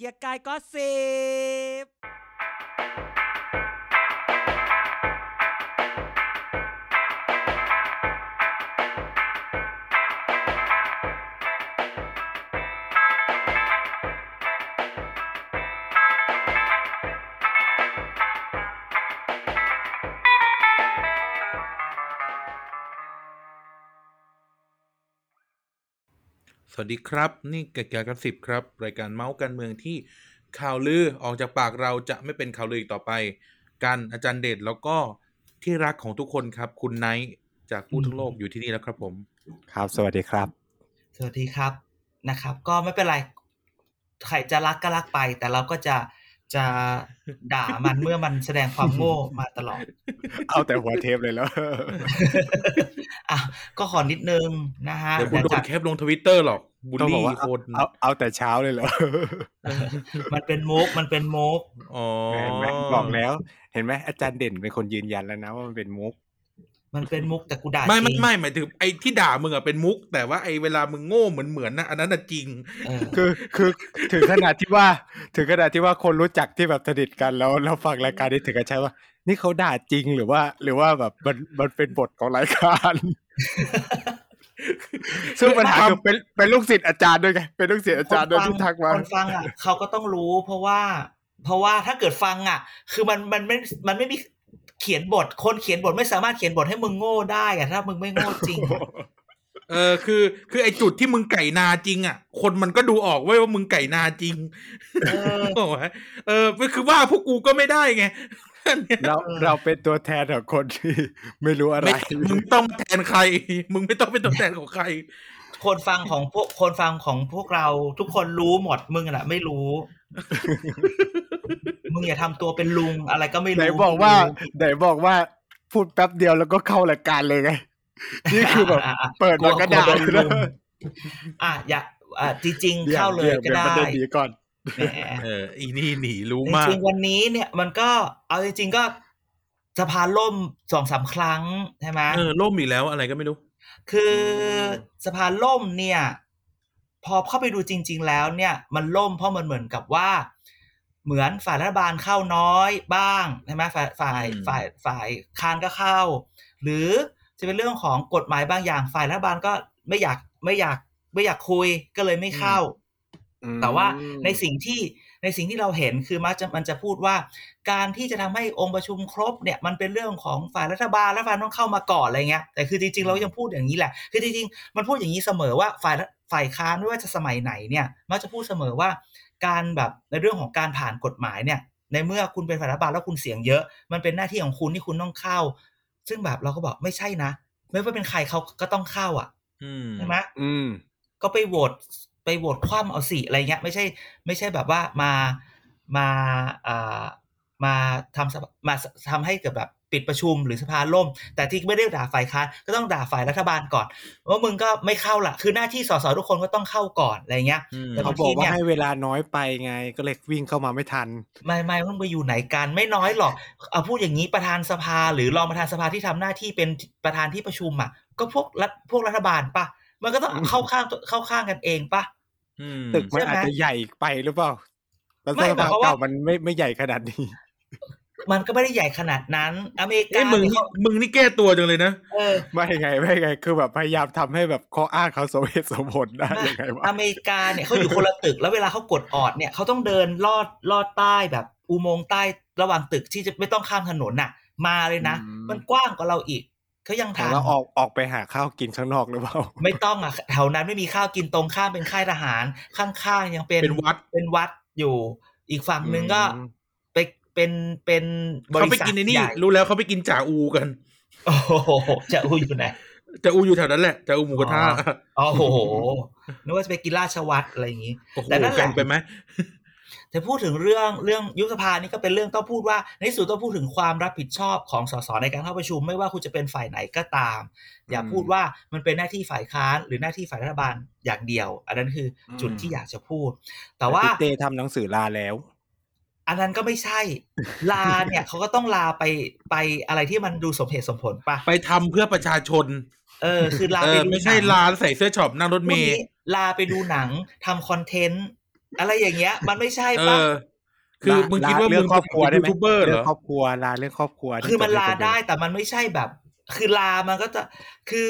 เกียร์กายก็สิบ วัสดีครับ นี่เกียร์กันสิบครับ รายการเมาส์การเมืองที่ข่าวลือออกจากปากเราจะไม่เป็นข่าวลืออีกต่อไป กันอาจารย์เดชแล้วก็ที่รักของทุกคนครับ คุณไนท์จากผู้ทั้งโลกอยู่ที่นี่แล้วครับผม ครับ สวัสดีครับ สวัสดีครับนะครับ ก็ไม่เป็นไรใครจะรักก็รักไป แต่เราก็จะจะด่ามันเมื่อมันแสดงความโง่มาตลอด เอาแต่หัวเทปเลยแล้วอะก็ขอนิดนึงนะฮะเดี๋ยวคุณโดหลันงแคปลงทวิตเตอร์หรอก บูลต้องบอลี่กว่าคนเอาเอาแต่เช้าเลยเหรอ มันเป็นมุกมันเป็นมุกอ๋อเห็นไหมบอกแล้ว เห็นไหมอาจารย์เด่นเป็นคนยืนยันแล้วนะว่ามันเป็นมุก มันเป็นมุกแต่กูด่าไม่จไม่ริงไม่หมายถึงไอ้ที่ด่ามึงอะเป็นมุก แต่ว่าไอ้เวลามึงโง่เหมือนเหมือนๆนะอันนั้นน่ะจริงเออคือคือถึงขนาดที่ว่า ถึงขนาดที่ว่าคนรู้จักที่แบบสนิทกันแล้วแล้วฟังรายการนี้ถึงกับใช้ว่า นี่เขาด่าจริงหรือว่า หรือว่าแบบมันมันเป็นบทของรายการ ซึ่งปัญหาคือเป็นเป็นลูกศิษย์อาจารย์ด้วยไงเป็นลูกศิษย์อาจารย์ด้วยที่ทักมาคนฟังอะเขาก็ต้องรู้ เพราะว่า เพราะว่าถ้าเกิดฟังอะ คือมันมันไม่มันไม่มีเขียนบท คนเขียนบทไม่สามารถเขียนบทให้มึงโง่ได้อะถ้ามึงไม่โง่จริงอะเออคือคือไอ้จุดที่มึงไก่นาจริง อะ คนมันก็ดูออกเว้ยว่ามึงไก่นาจริงเออโอ้โหเออคือว่าพวกกูก็ไม่ได้ไง เราเราเป็นตัวแทนของคนที่ไม่รู้อะไรไม่มึงต้องแทนใคร มึงไม่ต้องเป็นตัวแทนของใคร คนฟังของพวกคนฟังของพวกเราทุกคนรู้หมดมึงอะไม่รู้ มึงอย่าทำตัวเป็นลุงอะไรก็ไม่ไหนรู้บอกว่าไหนบอกว่าพูดแป๊บเดียวแล้วก็เข้ารายการเลยไงนี่คือแบบะะะเปิดมาก็ด่าลัวโดนเลยลุนะงอะอย่าอะจริงๆเข้าเลยก็ได้ประเด็นนี้ก่อน แหมเอออีนี่หนีรู้จมากริงๆวันนี้เนี่ยมันก็เอาจริงๆก็สะพานล่มสองสามครั้งใช่ไหมเออล่มอีกแล้วอะไรก็ไม่รู้ คือสะพานล่มเนี่ย พอเข้าไปดูจริง ๆ แล้วเนี่ย มันล่มเพราะมันเหมือนกับว่า เหมือนฝ่ายรัฐบาลเข้าน้อยบ้างใช่ไหมฝ่ายฝ่ายอืมฝ่ายฝ่ายค้านก็เข้า หรือจะเป็นเรื่องของกฎหมายบางอย่างฝ่ายรัฐบาลก็ไม่อยากไม่อยากไม่อยากคุยก็เลยไม่เข้า แต่ว่าในสิ่งที่ในสิ่งที่เราเห็นคือมักจะมันจะพูดว่า การที่จะทำให้องค์ประชุมครบเนี่ยมันเป็นเรื่องของฝ่ายรัฐบาลและฝ่ายต้องเข้ามาก่อนอะไรเงี้ยแต่คือจริงๆเรายังพูดอย่างนี้แหละคือจริงๆมันพูดอย่างนี้เสมอว่าฝ่ายรัฐฝ่ายค้านไม่ว่าจะสมัยไหนเนี่ยมักจะพูดเสมอว่า การแบบในเรื่องของการผ่านกฎหมายเนี่ยในเมื่อคุณเป็นฝ่ายรัฐบาลแล้วคุณเสียงเยอะ มันเป็นหน้าที่ของคุณที่คุณต้องเข้า ซึ่งแบบเราก็บอกไม่ใช่นะ ไม่ว่าเป็นใครเขาก็ต้องเข้าอะอืมใช่ไหมอืมก็ไปโหวต ไปโหวตคว่ำเอาสิอะไรเงี้ยไม่ใช่ไม่ใช่แบบว่ามามาอ่ามาทำสภามาทำให้เกิดแบบปิดประชุมหรือสภาล่ม แต่ที่ไม่ได้ด่าฝ่ายค้านก็ต้องด่าฝ่ายรัฐบาลก่อนว่ามึงก็ไม่เข้าละคือหน้าที่สสทุกคนก็ต้องเข้าก่อนอะไรเงี้ยอืมแต่เขาบอกว่าให้เวลาน้อยไปไง ก็เลยวิ่งเข้ามาไม่ทัน ไม่ไม่ต้องไปอยู่ไหนกันไม่น้อยหรอกเอาพูดอย่างนี้ประธานสภาหรือรองประธานสภาที่ทำหน้าที่เป็นประธานที่ประชุมอะก็พวกรัฐพวกรัฐบาลปะ มันก็ต้องเข้าข้างเข้าข้างกันเองปะอืมตึกมันใช่ไหมอาจจะใหญ่ไปหรือเปล่าแล้วไม่สหมาภายความว่าเก่ามันไม่ไม่ใหญ่ขนาดนี้มันก็ไม่ได้ใหญ่ขนาดนั้น อเมริกาเอ้ยมึงเนี่ยเขามึงนี่แก้ตัวจังเลยนะเออไม่ไงไม่ไง คือแบบพยายามทำให้แบบข้ออ้างเขาสมเหตุสมผลได้ยังไงวะอเมริกาเนี่ยเขาอยู่คนละตึกแล้วเวลาเขากดออดเนี่ยเขาต้องเดินลอดลอดใต้แบบอุโมงค์ใต้ระหว่างตึกที่จะไม่ต้องข้ามถนนน่ะ มาเลยนะ มันกว้างกว่าเราอีก เขายังแต่ทำเราออกออกไปหาข้าวกินข้างนอกหรือเปล่า ไม่ต้องอะแถวนั้นไม่มีข้าวกินตรงข้ามเป็นค่ายทหาร ข้างๆยังเป็นเป็นวัดเป็นวัดอยู่ อีกฝั่งหนึ่งก็อืมไปเป็นเป็นบเขาริไปษัทกินในนี่ใหญ่รู้แล้วเขาไปกินจ่าอูกัน โอ้โหจะอู้อยู่ไหนจ่าอูอยู่แถวนั้นแหละจ่าอูหมูกระทะอ๋อโอ้โหนึกว่าจะไปกินราชวัตรอะไรอย่างนี้โอ้โหแต่นั่นแหละแกงไปไหม แต่พูดถึงเรื่องเรื่องยุบสภานี่ก็เป็นเรื่องต้องพูดว่าในที่สุดต้องพูดถึงความรับผิดชอบของสสในการเข้าประชุม ไม่ว่าคุณจะเป็นฝ่ายไหนก็ตาม อย่าอืมพูดว่ามันเป็นหน้าที่ฝ่ายค้านหรือหน้าที่ฝ่ายรัฐบาลอย่างเดียว อันนั้นคืออมจุดที่อยากจะพูด แต่ว่าพี่เต้ทำหนังสือลาแล้ว อันนั้นก็ไม่ใช่ลาเนี่ยเขาก็ต้องลาไปไปอะไรที่มันดูสมเหตุสมผลปะไปทำเพื่อประชาชนเออคือลาเอไปอดูไม่ใช่หนังร้านใส่เสื้อช็อปนั่งรถพเมวกย์นี้ลาไปดูหนังทำคอนเทนต์ อะไรอย่างเงี้ย มันไม่ใช่เอปะอคือมึงคิดว่าเรื่มึองงครอบครัวได้ยูไหมทูบเบอร์เหรเรื่องอครอบครัวลาเรื่องครอบครัว คือมันจบลาเรื่งได้แต่มันไม่ใช่แบบ คือลามันก็จะคือ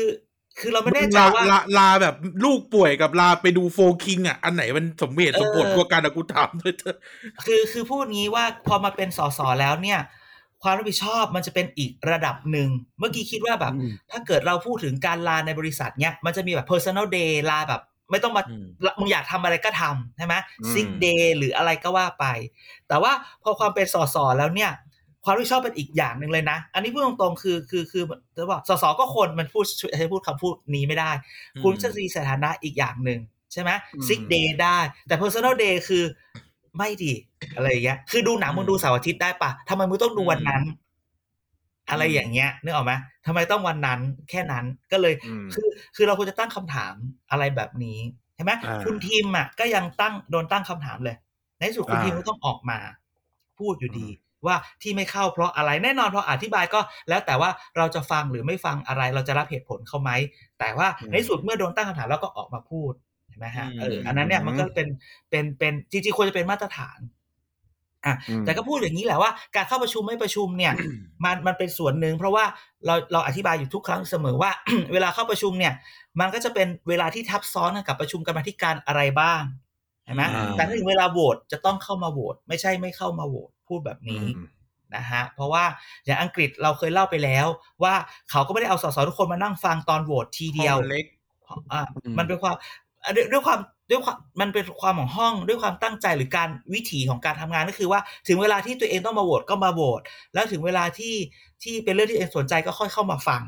คือเราไม่แน่ใจลาว่าลาลาแบบลูกป่วยกับลาไปดูโฟคิงอะ อันไหนมันสมเหตุสมผลเออกว่ากันอะกูถามเลยเถอะคือคือพูดงี้ว่าพอมาเป็นสสแล้วเนี่ย ความรับผิดชอบมันจะเป็นอีกระดับหนึ่ง เมื่อกี้คิดว่าแบบอืมถ้าเกิดเราพูดถึงการลาในบริษัทเนี่ยมันจะมีแบบ personal day ลาแบบ ไม่ต้องมาอืมมึงอยากทำอะไรก็ทำใช่ไหมอืม sick day หรืออะไรก็ว่าไป แต่ว่าพอความเป็นสสแล้วเนี่ย ความรับผิดชอบเป็นอีกอย่างหนึ่งเลยนะ อันนี้พูดตรงๆคือคือคือจะบอกสสก็คนมันพูดใช้พูดคำพูดนี้ไม่ได้ คุณจะมีสถานะอีกอย่างหนึ่งใช่ไหมอืม sick day ได้ แต่ personal day คือไม่ดีอะไรอย่างเงี้ยคือดูหนังมึงดูเสาร์อาทิตย์ได้ปะทำไมมึงต้องดูวันนั้น อะไรอย่างเงี้ยนึกออกไหมทำไมต้องวันนั้นแค่นั้นก็เลยอืมคือคือเราควรจะตั้งคำถามอะไรแบบนี้ใช่ไหมอ่าคุณทีมอะก็ยังตั้งโดนตั้งคำถามเลย ในที่สุดคุณอ่าทีมก็ต้องออกมา พูดอยู่ดีว่าที่ไม่เข้าเพราะอะไรแน่นอนพออธิบายก็แล้วแต่ว่าเราจะฟังหรือไม่ฟังอะไร เราจะรับเหตุผลเขาไหมแต่ว่าอืมในที่สุดเมื่อโดนตั้งคำถามแล้วก็ออกมาพูดเห็นไหมฮะอืมเอออันนั้นเนี่ยมันก็เป็นเป็นเป็นจริงๆควรจะเป็นมาตรฐาน อะอืมแต่ก็พูดอย่างนี้แหละว่าการเข้าประชุมไม่ประชุมเนี่ยมันมันเป็นส่วนหนึ่งเพราะว่าเราเราอธิบายอยู่ทุกครั้งเสมอว่า เวลาเข้าประชุมเนี่ย มันก็จะเป็นเวลาที่ทับซ้อนกันกับประชุมกรรมาธิการอะไรบ้างเห็นไหมอ่าแต่ถ้าถึงเวลาโหวตจะต้องเข้ามาโหวตไม่ใช่ไม่เข้ามาโหวตพูดแบบนี้อืมนะฮะเพราะว่าอย่างอังกฤษเราเคยเล่าไปแล้ว ว่าเขาก็ไม่ได้เอาสสทุกคนมานั่งฟังตอนโหวตทีเดียวห้องเล็กอะอืมมันเป็นความอะด้วยด้วยความ ด้วยความมันเป็นความของห้องด้วยความตั้งใจหรือการวิถีของการทำงานก็คือว่าถึงเวลาที่ตัวเองต้องมาโหวตก็มาโหวตแล้วถึงเวลาที่ที่เป็นเรื่องที่ตัวเองสนใจก็ค่อยเข้ามาฟัง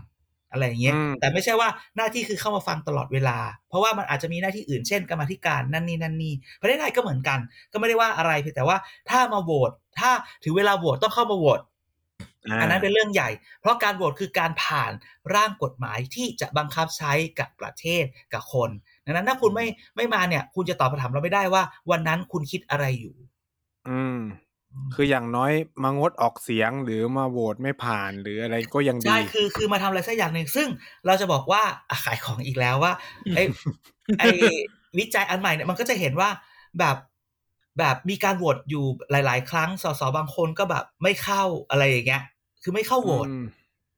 อะไรอย่างเงี้ยอืมแต่ไม่ใช่ว่าหน้าที่คือเข้ามาฟังตลอดเวลา เพราะว่ามันอาจจะมีหน้าที่อื่นเช่นกรรมาธิการนั่นนี่นั่นนี่ประเทศไทยก็เหมือนกัน ก็ไม่ได้ว่าอะไรเพียงแต่ว่าถ้ามาโหวตถ้าถึงเวลาโหวตต้องเข้ามาโหวตอันนั้นเป็นเรื่องใหญ่ เพราะการโหวตคือการผ่านร่างกฎหมายที่จะบังคับใช้กับประเทศกับคน ดังนั้นถ้าคุณไม่ไม่มาเนี่ย คุณจะตอบคำถามเราไม่ได้ว่า วันนั้นคุณคิดอะไรอยู่ อืม คืออย่างน้อยมางดออกเสียงหรือมาโหวตไม่ผ่านหรืออะไรก็ยังดีใช่คือคือมาทำอะไรสักอย่างหนึ่งซึ่งเราจะบอกว่าอะขายของอีกแล้วว่าไอ้ไอ้วิจัยอันใหม่เนี่ยมันก็จะเห็นว่าแบบแบบมีการโหวตอยู่หลาย ๆ ครั้งสสบางคนก็แบบไม่เข้าอะไรอย่างเงี้ย คือไม่เข้าโหวตอืม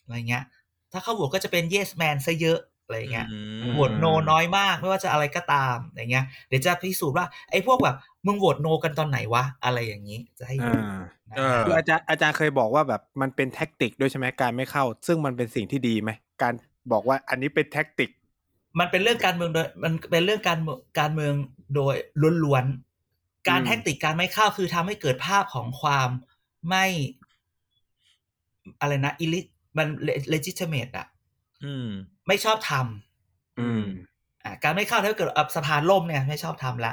อะไรเงี้ย ถ้าเข้าโหวตก็จะเป็น yes man ซะเยอะ อะไรเงี้ยอืมโหวต no น้อยมากไม่ว่าจะอะไรก็ตามอะไรเงี้ยเดี๋ยวจะพิสูจน์ว่าไอ้พวกแบบมึงโหวต no กันตอนไหนวะอะไรอย่างนี้จะให้ดูอ่านะเออคืออาจารย์อาจารย์เคยบอกว่าแบบมันเป็นแท็กติกด้วยใช่ไหมการไม่เข้า ซึ่งมันเป็นสิ่งที่ดีไหมการบอกว่าอันนี้เป็นแท็กติก มันเป็นเรื่องการเมืองโดยมันเป็นเรื่องการเมืองการเมืองโดยล้วนๆการอืมแท็กติกการไม่เข้าคือทำให้เกิดภาพของความไม่อะไรนะอิลิมัน legitimate อะอืม ไม่ชอบทอืมำอะการไม่เข้าถ้าเกิดอะสภาล่มเนี่ย ไม่ชอบทำละ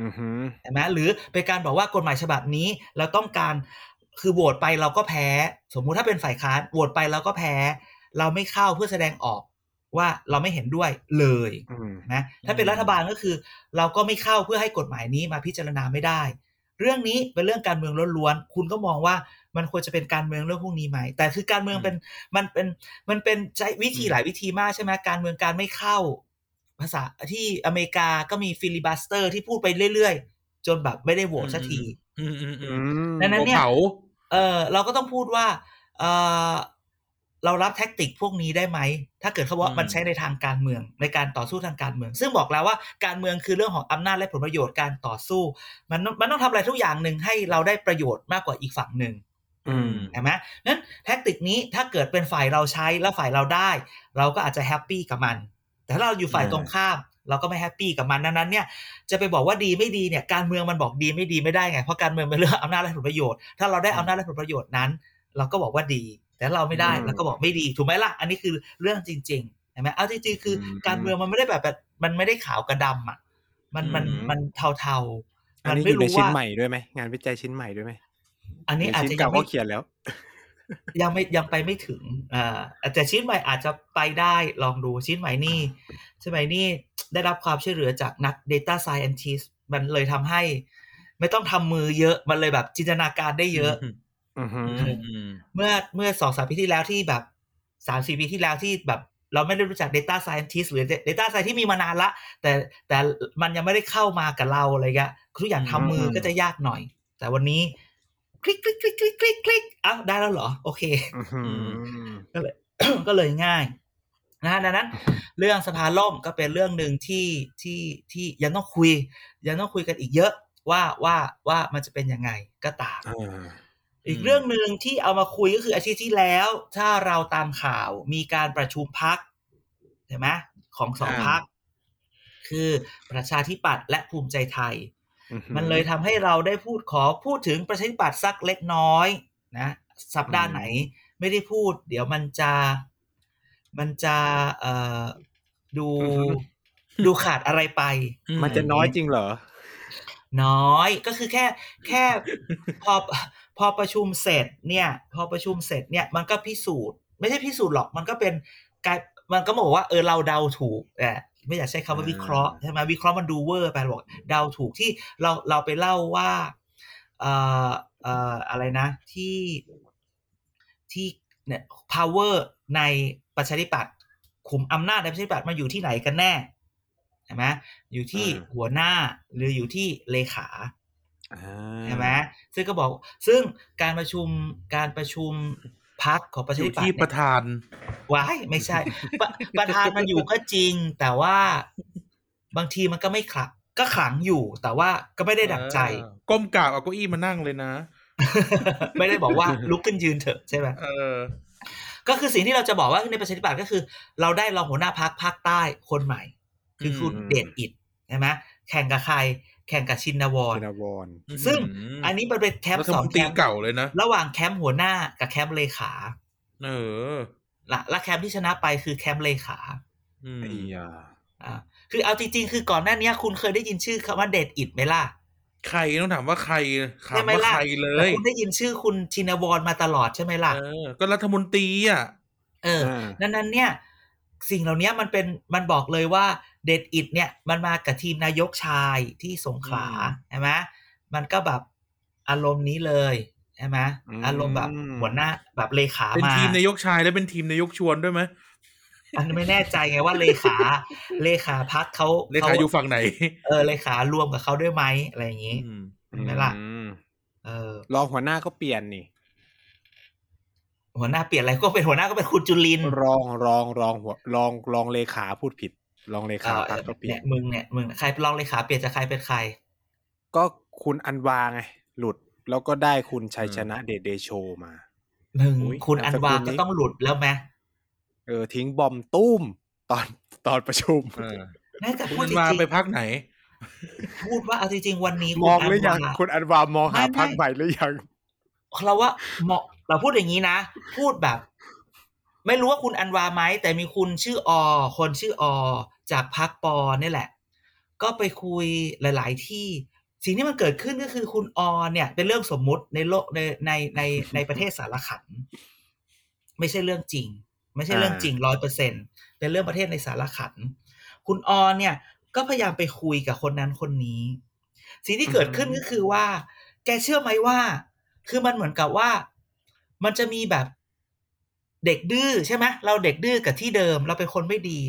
อือหือใช่ไหมหรือเป็นการบอกว่ากฎหมายฉบับนี้ เราต้องการคือโหวตไปเราก็แพ้ สมมุติถ้าเป็นฝ่ายค้านโหวตไปเราก็แพ้ เราไม่เข้าเพื่อแสดงออกว่าเราไม่เห็นด้วยเลยอืมนะถ้าเป็นรัฐบาลก็คือ เราก็ไม่เข้าเพื่อให้กฎหมายนี้มาพิจารณาไม่ได้ เรื่องนี้เป็นเรื่องการเมืองล้วนๆคุณก็มองว่า มันควรจะเป็นการเมืองเรื่องพวกนี้ไหมแต่คือการเมืองเป็นมันเป็นมันเป็นใช้วิธีหลายวิธีมากใช่ไหมการเมืองการไม่เข้า ภาษาที่อเมริกาก็มี filibuster ที่พูดไปเรื่อยๆ จนแบบไม่ได้โหวตสักทีอืมอืมอือืมมดังนั้นเนี่ยเผาเออเราก็ต้องพูดว่าเออเรารับ tactic พวกนี้ได้ไหม ถ้าเกิดเขาบอกอืมมันใช้ในทางการเมืองในการต่อสู้ทางการเมือง ซึ่งบอกแล้วว่าการเมืองคือเรื่องของอำนาจและผลประโยชน์การต่อสู้ มันมันต้องทำอะไรทุกอย่างหนึ่งให้เราได้ประโยชน์มากกว่าอีกฝั่งหนึ่ง อืมเห็นไหมนั้น tactic นี้ถ้าเกิดเป็นฝ่ายเราใช้แล้วฝ่ายเราได้ เราก็อาจจะ happy กับมัน แต่ถ้าเราอยู่ฝ่ายอ่าตรงข้าม เราก็ไม่แฮปปี้กับมันดังนั้นเนี่ย จะไปบอกว่าดีไม่ดีเนี่ยการเมืองมันบอกดีไม่ดีไม่ได้ไงเพราะการเมืองเป็นเรื่องอำนาจและผลประโยชน์ถ้าเราได้อำนาจและผลประโยชน์นั้น เราก็บอกว่าดี แต่ถ้าเราไม่ได้อืมเราก็บอกไม่ดีถูกไหมล่ะอันนี้คือเรื่องจริงๆเห็นไหมเอาจริงๆคืออมการเมืองมันไม่ได้แบบแบบมันไม่ได้ขาวกับดำอะมันมันอืมมันเทาๆอัมันนนี้อไม่ยู่ในรู้ชิ้นว่าใหม่ด้วยไหมงานวิจัยชิ้นใหม่ด้วยไหม อันนี้อาจในจะชิ้นยัเก่างไม่ก็เขียนแล้ว ยังไม่ยังไปไม่ถึงอ่าแต่ชิ้นใหม่อาจจะไปได้ลองดูชิ้นใหม่นี่ชิ้นใหม่นี่ได้รับความช่วยเหลือจากนัก Data Scientist มันเลยทำให้ ไม่ต้องทำมือเยอะมันเลยแบบจินตนาการได้เยอะอือหืออืมอืมเมื่อเมื่อสองสามปีที่แล้วที่แบบสามสี่ปีที่แล้วที่แบบเราไม่ได้รู้จัก Data Scientist หรือ Data Scientist ที่มีมานานละ แต่แต่มันยังไม่ได้เข้ามากับเราอะไรเงี้ยทุกอย่างทำมือก็จะยากหน่อย แต่วันนี้ คลิกคลิกคลิกคลิกคลิกคลิกอ้าวได้แล้วเหรอ โอเคอืมก็เลยก็เลยง่ายนะดังนั้น เรื่องสภาล่มก็เป็นเรื่องหนึ่งที่ที่ที่ยังต้องคุย ยังต้องคุยกันอีกเยอะว่าว่าว่ามันจะเป็นยังไงก็ตามอ่าอีกเรื่องหนึ่งที่เอามาคุยก็คืออาทิตย์ที่แล้ว ถ้าเราตามข่าวมีการประชุมพักเห็นไหมของสองอ่าพัก คือประชาธิปัตย์และภูมิใจไทยอื มันเลยทำให้เราได้พูดขอพูดถึงประชาธิปัตย์สักเล็กน้อยนะสัปดาห์ไหนไม่ได้พูด เดี๋ยวมันจะมันจะเอ่อดูดูขาดอะไรไป มันจะน้อยจริงเหรอ น้อยก็คือแค่แค่พอพอประชุมเสร็จเนี่ย พอประชุมเสร็จเนี่ยมันก็พิสูจน์ ไม่ใช่พิสูจน์หรอกมันก็เป็นการมันก็บอกว่าเออเราเดาถูกแต่ ไม่อยากใช้คำว่าวิเคราะห์ใช่ไหมวิเคราะห์มันดูเวอร์ไปบอกเดาถูกที่เราเราไปเล่าว่าเอ่อเอ่ออะไรนะที่ที่เนี่ย power ในประชาธิปัตย์คุมอำนาจในประชาธิปัตย์มาอยู่ที่ไหนกันแน่ใช่ไหมอยู่ที่อ่าหัวหน้าหรืออยู่ที่เลขาอ่าใช่ไหมซึ่งก็บอกซึ่งการประชุมการประชุม พักของประอชาธิยู่ปัตที่ย์ประเนี่ยธานว้ายไม่ใช่ประประธานมันอยู่ก็จริง แต่ว่าบางทีมันก็ไม่ขลังก็ขลังอยู่ แต่ว่าก็ไม่ได้ดังใจเออก้มกราบเอาเก้าอี้มานั่งเลยนะ ไม่ได้บอกว่าลุกขึ้นยืนเถอะใช่ไหมเออ ก็คือสิ่งที่เราจะบอกว่าในประชาธิปัตย์ก็คือ เราได้รองหัวหน้าพักภาคใต้คนใหม่ คือคุณอืมเดชอิดใช่ไหมแข่งกับใคร แข่งกับชินนวรชินวรซึ่งอันนี้มันเป็นแคมรัป์ฐสอมงนแคตรีมป์เก่าเลยนะ ระหว่างแคมป์หัวหน้ากับแคมป์เลขา เออละและแคมป์ที่ชนะไปคือแคมป์เลขาอืมไอ้ยาอ่าคือเอาจริงๆ คือก่อนหน้านี้คุณเคยได้ยินชื่อคำว่าเดดอิดไหมล่ะ ใครต้องถามว่าใครถามใช่ไหมว่าล่ะใครเลแต่ยคุณได้ยินชื่อคุณชินวรมาตลอดใช่ไหมล่ะเออก็รัฐมนตรีอะเออนั้นนั้นเนี่ย สิ่งเหล่านี้มันเป็นมันบอกเลยว่า เดดอิดเนี่ยมันมากับทีมนายกชายที่สงขลาอืมใช่ไหมมันก็แบบอารมณ์นี้เลยใช่ไหมอารมณ์แบบหัวหน้าแบบเลขาเป็นมาทีมนายกชายแล้วเป็นทีมนายกชวนด้วยไหมอันนี้ไม่แน่ใจไงว่าเลขา เลขาพักเขาเลขาอยู่ฝั่งไหน เออเลขารวมกับเขาด้วยไหมอะไรอย่างนี้อืมเห็นไหมล่ะอืมเออรองหัวหน้าก็เปลี่ยนนี่ หัวหน้าเปลี่ยนอะไรก็เป็นหัวหน้าก็เป็นคุณจุลินทร์รองรองรองหัวรองรองเลขาพูดผิด รองเลเอขาอพักก็เปลี่เนี่ยยนมึงเนี่ยมึงใครรองเลขาเปลี่ยนจากใครเป็นใคร ก็คุณอันวาไงหลุดแล้วก็ได้คุณชัยชนะเดชเดโชมาหนึ่งอุ๊ยคุณอันวานามสกุลนี้ก็ต้องหลุดแล้วไหมเออ ทิ้งบอมตุ้มตอนตอนประชุมเออน่าจะคุพูดณจริมางไปพักไหนๆพูดว่าเอาจริงๆวันนี้มคุณองอัหรือยังนวาคุณอันวามองหาไม่ไม่พักใหม่หรือยังเราว่าเหมาะเราพูดอย่างนี้นะ พูดแบบ ไม่รู้ว่าคุณอันวาไหมแต่มีคุณชื่ออ คนชื่ออ จากพักปอนี่แหละ ก็ไปคุยหลาย ๆ ที่สิ่งที่มันเกิดขึ้นก็คือคุณอเนี่ย เป็นเรื่องสมมุติในโลกในในในในประเทศสารขัน ไม่ใช่เรื่องจริง ไม่ใช่เรื่องจริงร้อยเปอร์เซ็นเป็นเรื่องประเทศในสารขัน คุณอเนี่ย ก็พยายามไปคุยกับคนนั้นคนนี้ สิ่งที่เกิดขึ้นก็คือว่า แกเชื่อไหมว่า คือมันเหมือนกับว่า มันจะมีแบบเด็กดื้อใช่ไหมเราเด็กดื้อกับที่เดิม เราเป็นคนไม่ดี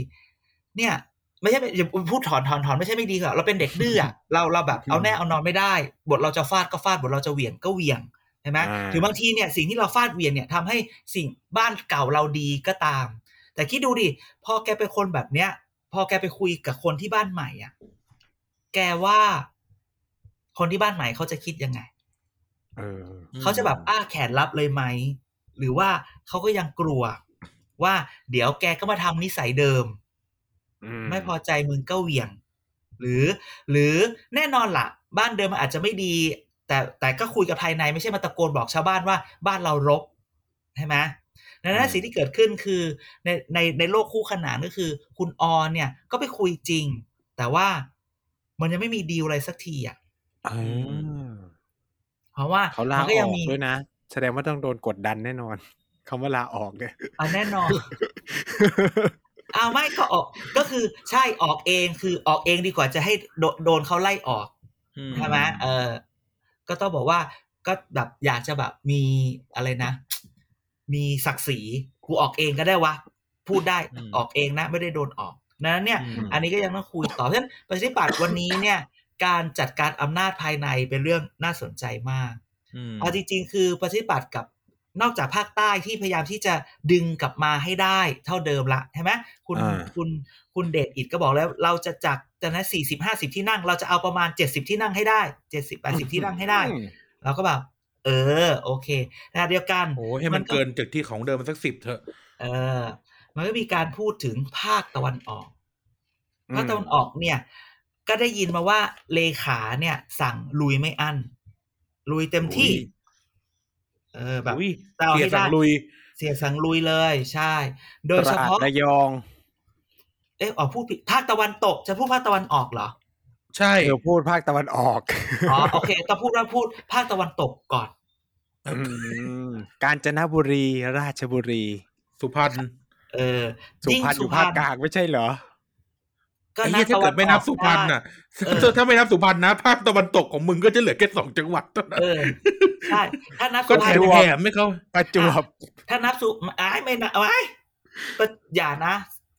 เนี่ย ไม่ใช่อย่าพูดถอนถอนถอนไม่ใช่ไม่ดีหรอกเราเป็นเด็กดื้ออะเราเราแบบเอาแน่เอานอนไม่ได้ บทเราจะฟาดก็ฟาดบทเราจะเหวี่ยงก็เหวี่ยงใช่ไหมอ่าถึงบางทีเนี่ยสิ่งที่เราฟาดเหวี่ยงเนี่ยทำให้สิ่งบ้านเก่าเราดีก็ตาม แต่คิดดูดิพอแกเป็นคนแบบเนี้ย พอแกไปคุยกับคนที่บ้านใหม่อะ แกว่า คนที่บ้านใหม่เขาจะคิดยังไงเออเขาจะแบบอ้าแขนรับเลยไหม หรือว่าเขาก็ยังกลัว ว่าเดี๋ยวแกก็มาทำนิสัยเดิม ไม่พอใจมึงก็เหวี่ยง หรือ หรือแน่นอนละ่ะ บ้านเดิมมันอาจจะไม่ดี แต่แต่ก็คุยกับภายในไม่ใช่มาตะโกนบอกชาวบ้านว่าบ้านเรารกใช่ไหมดังนั้อืนมสิ่งที่เกิดขึ้นคือในในในโลกคู่ขนานก็คือ คุณออนเนี่ยก็ไปคุยจริง แต่ว่ามันยังไม่มีดีลอะไรสักทีอะอ่าเพราะว่าเขาลามัอก็ยัอกมีด้วยนะ แสดงว่าต้องโดนกดดันแน่นอนคำว่าลาออกเนี่ยอะแน่นอน อ้าวไม่ก็ออกก็คือใช่ออกเองคือออกเองดีกว่าจะให้โดโดนเขาไล่ออกอืมใช่ไหมเออ ก็ต้องบอกว่าก็แบบอยากจะแบบมีอะไรนะ มีศักดิ์ศรีกูออกเองก็ได้วะพูดได้ออกเองนะ ไม่ได้โดนออกนั้นเนี่ยอืมอันนี้ก็ยังต้องคุยต่อเพราะฉะนั้นประชาธิปัตย์วันนี้เนี่ย การจัดการอำนาจภายในเป็นเรื่องน่าสนใจมากอืมเอาจริงๆ คือประชาธิปัตย์กับ นอกจากภาคใต้ที่พยายามที่จะดึงกลับมาให้ได้เท่าเดิมละใช่ไหมคุณอ่าคุณคุณเดชอิดก็บอกแล้ว เราจะจากจากนั้นสี่สิบห้าสิบที่นั่ง เราจะเอาประมาณเจ็ดสิบที่นั่งให้ได้เจ็ดสิบแปดสิบที่นั่งให้ได้อืมเราก็แบบเออ โอเคนะเดียวกันโอ้ให้มันก็เกินจากที่ของเดิมมันสักสิบเถอะ เออ มันก็มีการพูดถึงภาคตะวันออกภาคตะวันออกเนี่ย ก็ได้ยินมาว่าเลขาเนี่ย สั่งลุยไม่อั้นลุยเต็มที่อุ้ย เออแบบอุ้ยจะเอาให้เสียสังได้ลุยเสียสั่งลุยเลย ใช่ โดยเฉพาะตรดระยอง เอ๊ะอ๋อพูดผิดภาคตะวันตก จะพูดภาคตะวันออกเหรอ ใช่เธอพูดภาคตะวันออกอ๋อโอเคต้องพูดว่าพูดภาคตะวันตกก่อนอืมกาญจนบุรีราชบุรี สุพรรณเออสุยิ่งพรรณอยู่ภาคกลางไม่ใช่เหรอ ก็ไอ้นัเหี้ยถ้าเกิดไม่นับสุพรรณได้น่ะเออถ้าไม่นับสุพรรณนะภาคตะวันตกของมึงก็จะเหลือแค่สองจังหวัดเท่านั้นเออใช่ถ้านับก็สุพรแถรณมแถมไม่เขาประจวบถ้านับสุอ้ายไม่นะอ้ายอย่านะ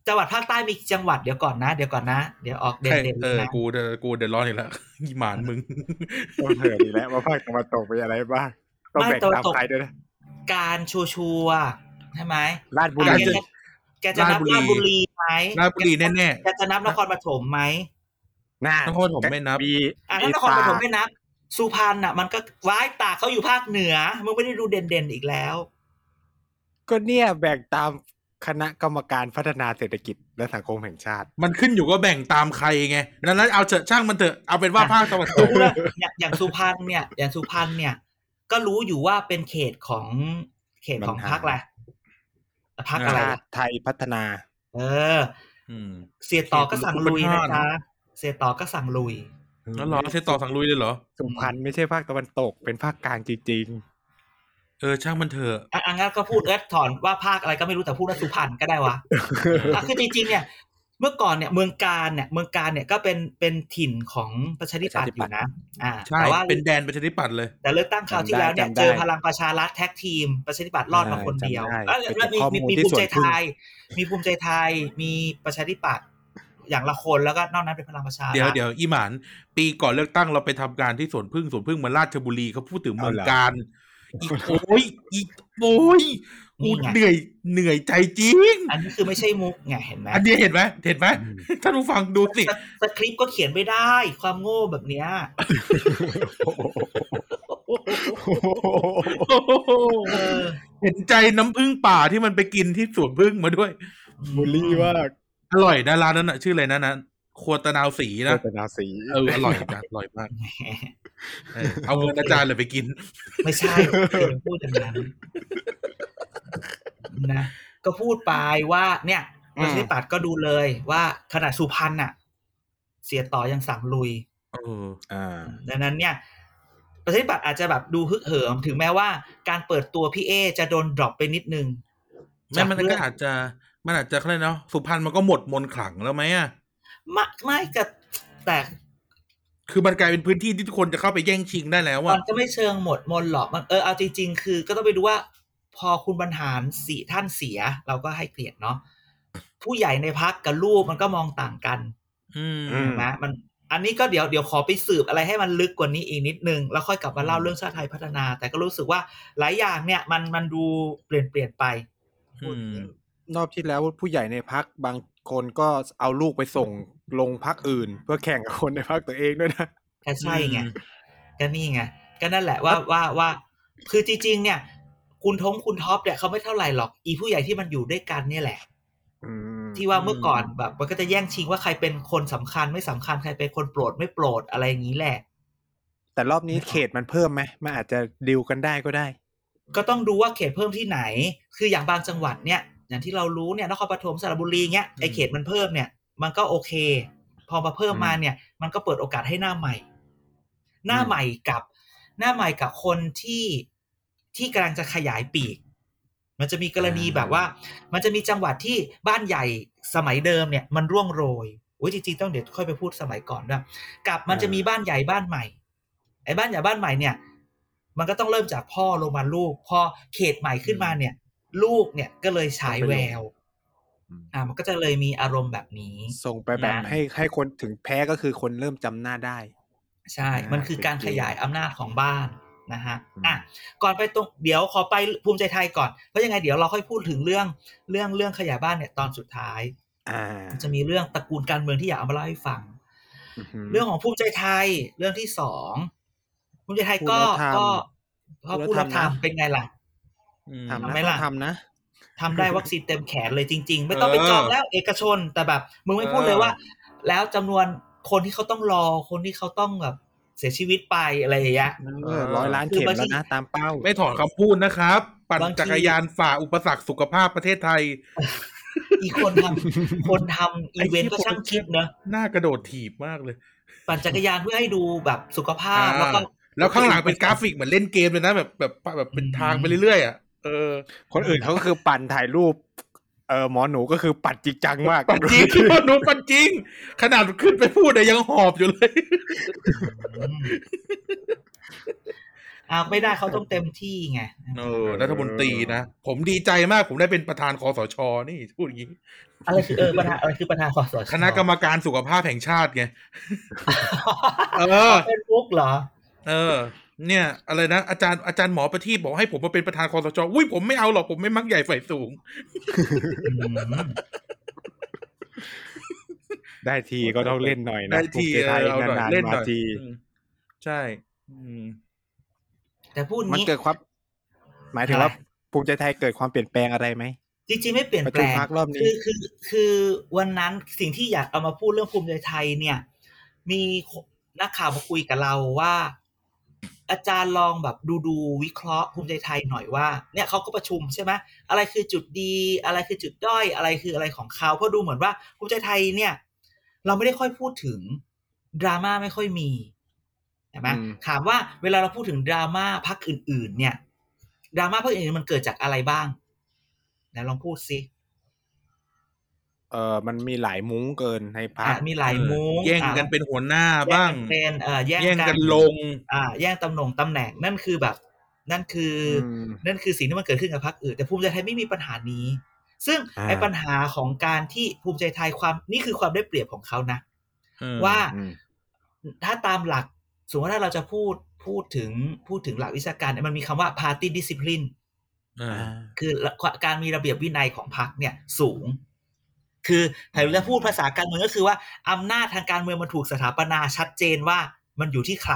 จังหวัดภาคใต้มีกี่จังหวัดเดี๋ยวก่อนนะ เดี๋ยวก่อนนะ เดี๋ยวออกเด่ใช่นๆเอเลยอนะกูเดกูเดือดร้อนอีกแล้วอีหมานมึงต้องเถิดอีกแล้วว่าภาคตะวันตกมีอะไรบ้างต้องแบ่งตามใครด้วยนะการชัวชัวร์ๆใช่ไหมราชบุอะรีแกจะแกจะนับราราชชบุบุรีรีไหมราชบุรีแน่แกจะนับนครปฐมไหมน่านครปฐมไม่นับมีอะถ้านครปฐมไม่นับ สุพรรณอะ มันก็ว้ายตากเขาอยู่ภาคเหนือมึงไม่ได้ดูเด่นๆอีกแล้ว ก็เนี่ยแบ่งตามคณะกรรมการพัฒนาเศรษฐกิจและสังคมแห่งชาติ มันขึ้นอยู่ก็แบ่งตามใครไงดังนั้นเอาเถอะช่างมันเถอะเอาเป็นว่าภาคตะวันตกรู้ว่าอย่างอย่างสุพรรณเนี่ย อย่างสุพรรณเนี่ย ก็รู้อยู่ว่าเป็นเขตของเขตของบรรหารพรรคอะไร พรรคอะไรชาติไทยพัฒนา เอออืมเสียต่อก็สั่งลุยนะเขตบรรหารจ๊ะเสียต่อก็สั่งลุยแล้วเหรอเซตต่อสังลุยเลยเหรอสุพรรณไม่ใช่ภาคตะวันตกเป็นภาคกลางจริงเออช่างมันเถอะอะอะงั้นก็พูดเอิร์ธถอนว่าภาคอะไรก็ไม่รู้แต่พูดว่าสุพรรณก็ได้วะอะคือจริงๆเนี่ย เมื่อก่อนเนี่ยเมืองการเนี่ยเมืองการเนี่ยก็เป็นเป็นถิ่นของประชาธิปัตย์อยู่นะอ่าใช่แต่ว่าเป็นแดนประชาธิปัตย์เลย แต่เลือกตั้งคราวที่แล้วเนี่ยจำได้เจอพลังประชารัฐแท็กทีมประชาธิปัตย์รอดมาคนเดียวจำได้เอ้ยเป็นแล้วมีข้อมีมูลมีที่ภูมิใจส่วนพึ่ไทงยมีภูมิใจไทยมีประชาธิปัตย์อย่างละคนแล้วก็นอกนั้นเป็นพลังประชารัฐเดี๋ยวเดี๋ยวอีหมานปีก่อนเลือกตั้งเราไปทำการที่สวนพึ่งสวนพึ่งเหมาราชบุรีเขาพูดถึงเมืองเอาเหรอการอีกโอ้ยอีก โอ้ยกูเหนื่อยเหนื่อยใจจริง อันนี้คือไม่ใช่มุกไงเห็นไหมอันนี้เห็นไหมเห็นไหมท่านผู้ฟังดูสิสสคริปต์ก็เขียนไม่ได้ ความโง่แบบเนี้ยเออเห็นใจน้ำพึ่งป่าที่มันไปกินที่สวนพึ่งมาด้วยบุรีว่ากอร่อยนะร้านนั้นอะชื่ออะไรนะนะครัวตะนาวสีโฆนะษณาสีเอออร่อยจัดอร่อยมาก เออเอาเงินอาจารย์เลยไปกิน ไม่ใช่อย่าพูดอย่างนั้นนะก็พูดไปว่า เนี่ยประชาธิปัตย์ก็ดูเลยว่าขนาดสุพรรณน่ะ เสียต่อยังสั่งลุยเอออ่าดังนั้นเนี่ยประชาธิปัตย์อาจจะแบบดูฮึกเหิม ถึงแม้ว่าการเปิดตัวพี่เอ จะโดนดรอปไปนิดนึงแม่มันจากเรื่ก็องอาจจะมันอาจจะเขาเรียกเนาะสุพรรณมันก็หมดมนต์ขลังแล้วไหมอะไม่ไม่จะแต่ คือมันกลายเป็นพื้นที่ที่ทุกคนจะเข้าไปแย่งชิงได้แล้วมัอะนก็ไม่เชิงหมดมนต์หรอกมันเออเอาจริงๆคือ ก็ต้องไปดูว่า พอคุณบรรหารสี่ท่านเสีย เราก็ให้เกียรติเนาะผู้ใหญ่ในพักกับลูกมันก็มองต่างกันอืมอืมนะมัน อันนี้ก็เดี๋ยวเดี๋ยวขอไปสืบอะไรให้มันลึกกว่านี้อีกนิดนึง แล้วค่อยกลับมาเล่าเรื่องชาติไทยพัฒนา แต่ก็รู้สึกว่าหลายอย่างเนี่ย มันมันดูเปลี่ยนเปลี่ยนไปอืมรอบที่แล้วผู้ใหญ่ในพักบางคนก็เอาลูกไปส่ง ลงพักอื่น เพื่อแข่งกับคนในพักตัวเองด้วยนะก็ใช่ไงก็นี่ไงก็นั่นแหละว่าว่าว่า คือจริงๆเนี่ย คุณทงคุณท็อปเนี่ยเขาไม่เท่าไหร่หรอก อีผู้ใหญ่ที่มันอยู่ด้วยกันเนี่ยแหละอืมที่ว่าเมื่อก่อนแบบ มันก็จะแย่งชิงว่าใครเป็นคนสำคัญไม่สำคัญใครเป็นคนโปรดไม่โปรดอะไรอย่างนี้แหละ แต่รอบนี้เขตมันเพิ่มไหมมันอาจจะดิวกันได้ก็ได้ ก็ต้องดูว่าเขตเพิ่มที่ไหน คืออย่างบางจังหวัดเนี่ย อย่างที่เรารู้เนี่ยนครปฐมสระบุรีเงี้ยไอเขตมันเพิ่มเนี่ย มันก็โอเค พอมาเพิ่มมาเนี่ย มันก็เปิดโอกาสให้หน้าใหม่ หน้าใหม่กับ หน้าใหม่กับคนที่ที่กำลังจะขยายปีก มันจะมีกรณีอ่าแบบว่า มันจะมีจังหวัดที่บ้านใหญ่สมัยเดิมเนี่ย มันร่วงโรยอุ้ยจริงๆต้องเดี๋ยวค่อยไปพูดสมัยก่อนด้วยกับมันจะมีบ้านใหญ่บ้านใหม่ ไอ้บ้านใหญ่บ้านใหม่เนี่ย มันก็ต้องเริ่มจากพ่อลงมาลูก พอเขตใหม่ขึ้นมาเนี่ย ลูกเนี่ยก็เลยฉายแวว อ่ามันก็จะเลยมีอารมณ์แบบนี้ ส่งไปแบบนะให้ให้คนถึงแพ้ก็คือคนเริ่มจำหน้าได้ ใช่อ่ามันคือการเป็นเกขมยายอำนาจของบ้านนะฮะอืมอะก่อนไปตรงเดี๋ยวขอไปภูมิใจไทยก่อนเพราะยังไงเดี๋ยวเราค่อยพูดถึงเรื่องเรื่องเรื่องขยายบ้านเนี่ยตอนสุดท้ายอ่าจะมีเรื่องตระกูลการเมืองที่อยากเอามาเล่าให้ฟังหืเรื่องของภูมิใจไทยเรื่องที่สองภูมิใจไทยก็พูดแล้วทำก็พอพูดแล้วพูดแล้วทำนะทำเป็นไงล่ะอืมทำทำนะไหมต้อล่ะงทำนะ ทำได้วัคซีนเต็มแขนเลยจริง ๆ ไม่ต้องไปเออจองแล้วเอกชนแต่แบบ มึงไม่พูดเลยเออว่า แล้วจำนวนคนที่เขาต้องรอคนที่เขาต้องแบบเสียชีวิตไปอะไรอย่างเงี้ยเออร้อยล้านเข็มแล้วนะตามเป้า ไม่ถอนคำพูดนะครับ ปั่นบางทีจักรยานฝ่าอุปสรรคสุขภาพประเทศไทย อีกคนทำคนทำอีเวนต์ก็ช่างคิดเนอะหน้ากระโดดถีบมากเลย ปั่นจักรยานเพื่อให้ดูแบบสุขภาพอ่าแล้วก็แล้วข้างหลังเป็นกราฟิกเหมือนเล่นเกมเลยนะแบบแบบแบบเป็นทางไปเรื่อยๆอะ เออ คนอื่นเขาก็คือปั่นถ่ายรูป เออหมอหนูก็คือปั่นจริงจังมากปันจริงหนูปันจริง ขนาดขึ้นไปพูดแต่ยังหอบอยู่เลยอืมอ่าไม่ได้เขาต้องเต็มที่ไงเออรัฐมนตรีนะ ผมดีใจมากผมได้เป็นประธานคอสชนี่พูดอย่างนี้อะไรคือเออประธานอะไรคือประธานคอสชคณะกรรมการสุขภาพแห่งชาติไงเออเป็นมุกเหรอ เออ เนี่ย อะไรนะ อาจารย์อาจารย์หมอประทีปบอกให้ผมมาเป็นประธานคอสชอุ้ยผมไม่เอาหรอกผมไม่มักใหญ่ไฟสูงอืมได้ทีก็ต้องเล่นหน่อยนะได้ทีภูมิใจไทยเอาหน่อยนานเล่นๆหมาน่อยทีอืมใช่อืมแต่พูดมันนี้เกิดความหมายถึงว่าภูมิใจไทยเกิดความเปลี่ยนแปลงอะไรไหมจริงๆไม่เปลี่ยนประแปชุลมงพรรครอบนี้คือคือคือวันนั้นสิ่งที่อยากเอามาพูดเรื่องภูมิใจไทยเนี่ย มีนักข่าวมาคุยกับเราว่า อาจารย์ลองแบบดูดูวิเคราะห์ภูมิใจไทยหน่อยว่าเนี่ยเขาก็ประชุมใช่ไหมอะไรคือจุดดีอะไรคือจุดด้อยอะไรคืออะไรของเขาเพราะดูเหมือนว่าภูมิใจไทยเนี่ย เราไม่ได้ค่อยพูดถึงดราม่าไม่ค่อยมีใช่ไหมอืมถามว่าเวลาเราพูดถึงดราม่าพักอื่น ๆ เนี่ยดราม่าพักอื่นๆมันเกิดจากอะไรบ้างไหนลองพูดสิเออมันมีหลายมุ้งเกินในพรรอะคมีหลายมุ้งแย่งกันอะเป็นหัวหน้าแย่บ้างกันเป็นเอ่อแย่งแย่งกันลง อ่า แย่งตำแหน่งตำแหน่งนั่นคือแบบ นั่นคืออมนั่นคือสิ่งที่มันเกิดขึ้นกับพรรคอื่นแต่ภูมิใจไทยไม่มีปัญหานี้ ซึ่งอ่าไอ้ปัญหาของการที่ภูมิใจไทยความนี่คือความได้เปรียบของเขานะอืมว่าอืมถ้าตามหลักสมมติว่าถ้าเราจะพูดพูดถึงพูดถึงหลักวิชาการเนี่ยมันมีคำว่า party discipline อ่าคือการมีระเบียบวินัยของพรรคเนี่ยสูง คือถ้าเราจะพูดภาษาการเมืองก็คือว่าอำนาจทางการเมืองมันถูกสถาปนาชัดเจนว่ามันอยู่ที่ใคร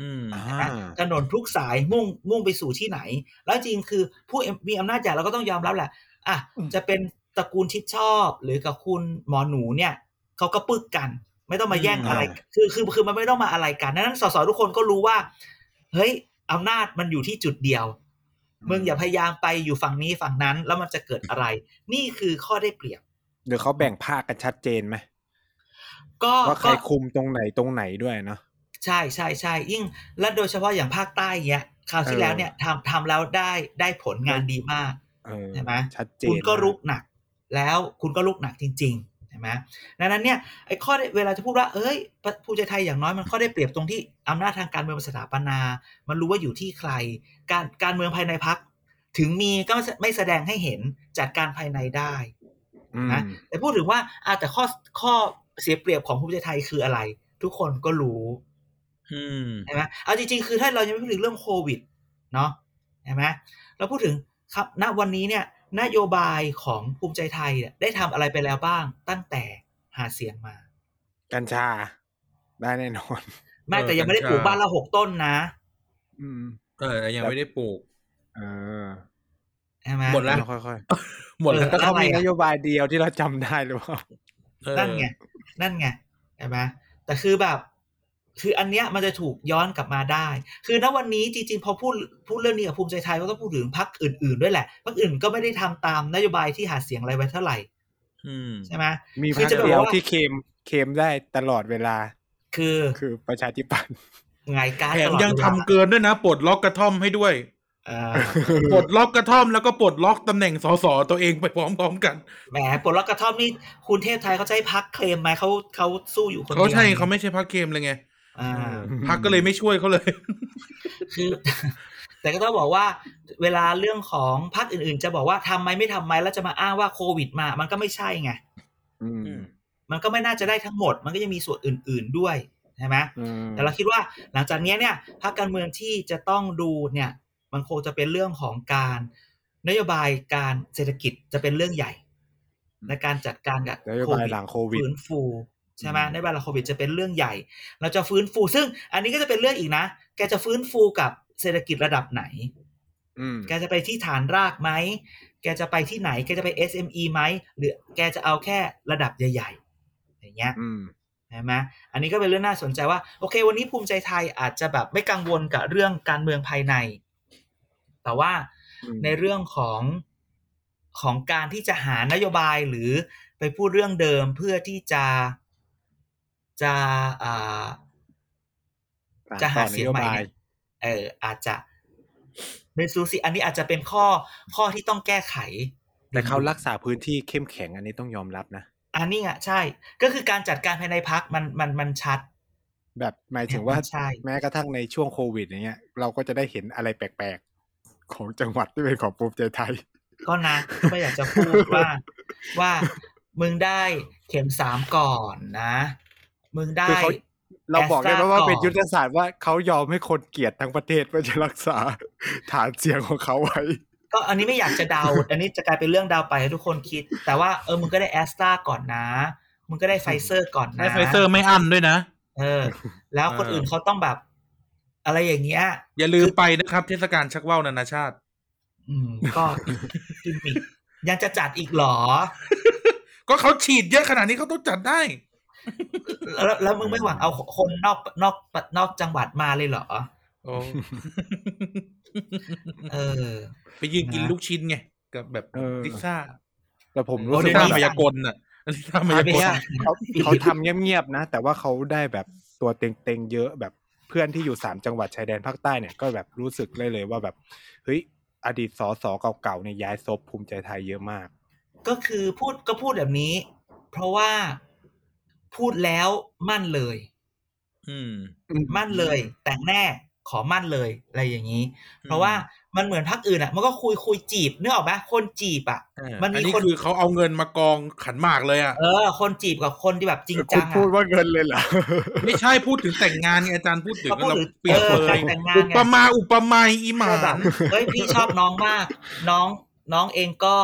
อืมอ่านะถนนทุกสายมุ่งมุ่งไปสู่ที่ไหน แล้วจริงคือผู้มีอำนาจใหญ่เราก็ต้องยอมรับแหละอะจะเป็นตระกูลชิดชอบหรือกับคุณหมอหนูเนี่ยเขาก็ปึกกัน ไม่ต้องมาแย่งอะไร คือคือคือมันไม่ต้องมาอะไรกันดังนั้นสสทุกคนก็รู้ว่า เฮ้ยอำนาจมันอยู่ที่จุดเดียวมึงอย่าพยายามไปอยู่ฝั่งนี้ฝั่งนั้น แล้วมันจะเกิดอะไร นี่คือข้อได้เปรียบ เดี๋ยวเขาแบ่งภาคกันชัดเจนไหมก็ว่าใครก็คุมตรงไหนตรงไหนด้วยเนาะใช่ใช่ใช่ยิ่งและโดยเฉพาะอย่างภาคใต้เนี้ยคราวที่เออแล้วเนี่ยทำทำแล้วได้ได้ผลงานดีมากเออใช่ไหมชัดเจนคุณก็มาลุกหนัก แล้วคุณก็ลุกหนักจริงๆใช่ไหมดังนั้นเนี่ยไอ้ข้อได้เวลาจะพูดว่า เอ้ยภูมิใจไทยอย่างน้อยมันข้อได้เปรียบตรงที่อำนาจทางการเมืองมันสถาปนา มันรู้ว่าอยู่ที่ใคร การการเมืองภายในพักถึงมีก็ไม่แสดงให้เห็นจัดการภายในได้อืม นะแต่พูดถึงว่าอะแต่ข้อข้อเสียเปรียบของภูมิใจไทยคืออะไร ทุกคนก็รู้อืมใช่ไหมเอาจริงๆ คือถ้าเรายังไม่พูดถึงเรื่องโควิด เนาะใช่ไหมเราพูดถึงครับณวันนี้เนี่ย นโยบายของภูมิใจไทยเนี่ยได้ทำอะไรไปแล้วบ้าง ตั้งแต่หาเสียงมา กัญชา ได้แน่นอนไม่เออแต่ยังไม่ได้กัญชาปลูกบ้านละหกต้นนะ อืม เออ ยังไม่ได้ปลูก เออ ใช่ไหมหมดแล้วแล้วค่อยหมดแล้วเอๆก็อเขามีอะไรอะนโยบายเดียวที่เราจำได้หรือเปล่าเออนั่นไงนั่นไงใช่ไหมแต่คือแบบ คืออันเนี้ยมันจะถูกย้อนกลับมาได้ คือณวันนี้จริงๆพอพูดพูดเรื่องนี้กับภูมิใจไทยก็ต้องพูดถึงพรรคอื่นๆด้วยแหละพรรคอื่นก็ไม่ได้ทำตามนโยบายที่หาเสียงอะไรไว้เท่าไหร่อืมใช่ไหมมีคืพัอกจะบอกเดียวว่าที่เคมเคมได้ตลอดเวลา คือคือประชาธิปัตย์ไงการแถตมลอดยังเวทำลาเกินด้วยนะปลดล็อกกระท่อมให้ด้วยเอ่อ ปลดล็อกกระท่อมแล้วก็ปลดล็อกตำแหน่งสสตัวเองไปพร้อมๆกันแหมปลดล็อกกระท่อมนี่คุณเทพไทยเขาจะให้พักเคลมไหมเขาเขาสู้อยู่คนเดียวเขาใช่เขาไม่ใช่พักเกมเลยไงอ่าพักก็เลยไม่ช่วยเขาเลยคือแต่ก็ต้องบอกว่า เวลาเรื่องของพักอื่น ๆ จะบอกว่าทำไหมไม่ทำไหมแล้วจะมาอ้างว่าโควิดมา มันก็ไม่ใช่ไงอืมอืมมันก็ไม่น่าจะได้ทั้งหมด มันก็ยังมีส่วนอื่น ๆด้วยใช่ไหมอืมแต่เราคิดว่าหลังจากเนี้ยเนี่ยพรรคการเมืองที่จะต้องดูเนี่ย มันคงจะเป็นเรื่องของการนโยบายการเศรษฐกิจจะเป็นเรื่องใหญ่ในการจัดการกับนโยบายหลังโควิดฟื้นฟูใช่ไหมอืมนโยบายหลังโควิดจะเป็นเรื่องใหญ่ เราจะฟื้นฟู ซึ่งอันนี้ก็จะเป็นเรื่องอีกนะ แกจะฟื้นฟูกับเศรษฐกิจระดับไหนอืมแกจะไปที่ฐานรากไหม แกจะไปที่ไหน แกจะไป SME ไหม หรือแกจะเอาแค่ระดับใหญ่ๆ อย่างเงี้ยอืมใช่ไหมอันนี้ก็เป็นเรื่องน่าสนใจว่า โอเค วันนี้ภูมิใจไทยอาจจะแบบไม่กังวลกับเรื่องการเมืองภายใน แต่ว่าอืมในเรื่องของของการที่จะหานโยบายหรือไปพูดเรื่องเดิมเพื่อที่จะจะอ่าจะหาเสียงใหม่เนี่ยเอออาจจะไม่รู้สิอันนี้อาจจะเป็นข้อข้อที่ต้องแก้ไข แต่เขารักษาพื้นที่เข้มแข็งอันนี้ต้องยอมรับนะอันนี้อะใช่ ก็คือการจัดการภายในพักมันมันมันชัด แบบหมายถึงว่าใช่แม้กระทั่งในช่วงโควิดอย่างเงี้ย เราก็จะได้เห็นอะไรแปลกๆ ของจังหวัดที่เป็นของภูมิใจไทย ก็นะก็ไม่อยากจะพูดว่าว่ามึงได้เข็มสามก่อนนะ มึงได้คือเขาเราบอกได้ไหม Astra ว่าก่อนเป็นยุทธศาสตร์ว่าเขายอมให้คนเกลียดทั้งประเทศเพื่อจะรักษาฐานเสียงของเขาไว้ ก็อันนี้ไม่อยากจะเดา อันนี้จะกลายเป็นเรื่องเดาไปให้ทุกคนคิด แต่ว่าเออมึงก็ได้แอสตราก่อนนะ มึงก็ได้ไฟเซอร์ก่อนนะให้ไฟเซอร์ไม่อั้นด้วยนะ เออ แล้วคนเอออื่อื่นเขาต้องแบบ อะไรอย่างเงี้ย อย่าลืมไปนะครับ เทศกาลชักว่าวนานาชาติ อืม โอลิมปิกยังจะจัดอีกเหรอ ก็เขาฉีดเยอะขนาดนี้เขาต้องจัดได้ แล้วแล้วมึงไม่หวังเอาคนนอกนอกนอกจังหวัดมาเลยเหรอโอ้เออ ไปยืนกินนะลูกชิ้นไงกับแบบเออลิซ่า แต่ผมโอ้รู้สึลิกซ่าว่ามายากลน่ะลิซ่ามายากลเนี่ยเขาเขาทำเงียบๆนะ แต่ว่าเขาได้แบบตัวเต็งๆเยอะแบบ เพื่อนที่อยู่สามจังหวัดชายแดนภาคใต้เนี่ยก็แบบรู้สึกเลยเลยว่าแบบเฮ้ยอดีตสสเก่าๆเนี่ยย้ายซบภูมิใจไทยเยอะมาก ก็คือพูดก็พูดแบบนี้ เพราะว่าพูดแล้วมั่นเลย อืม มั่นเลย แต่งแน่ ขอมั่นเลยอะไรอย่างนี้ เพราะว่ามันเหมือนพักอื่นอะ มันก็คุยคุยจีบนึกออกไหมคนจีบอะ มันมีอันนี้คนคือเขาเอาเงินมากองขันหมากเลยอะเออคนจีบกับคนที่แบบจริงคุจัณงพูดอะว่าเงินเลยเหรอไม่ใช่พูดถึงแต่งงานไงอาจารย์พูดถึงเขาพูดเราถึงเปรียบเออเลยแต่งงานอุไงปมาอุปไมยอีหมาก็แบบนเฮ้ยพี่ชอบน้องมาก น้องน้องเองก็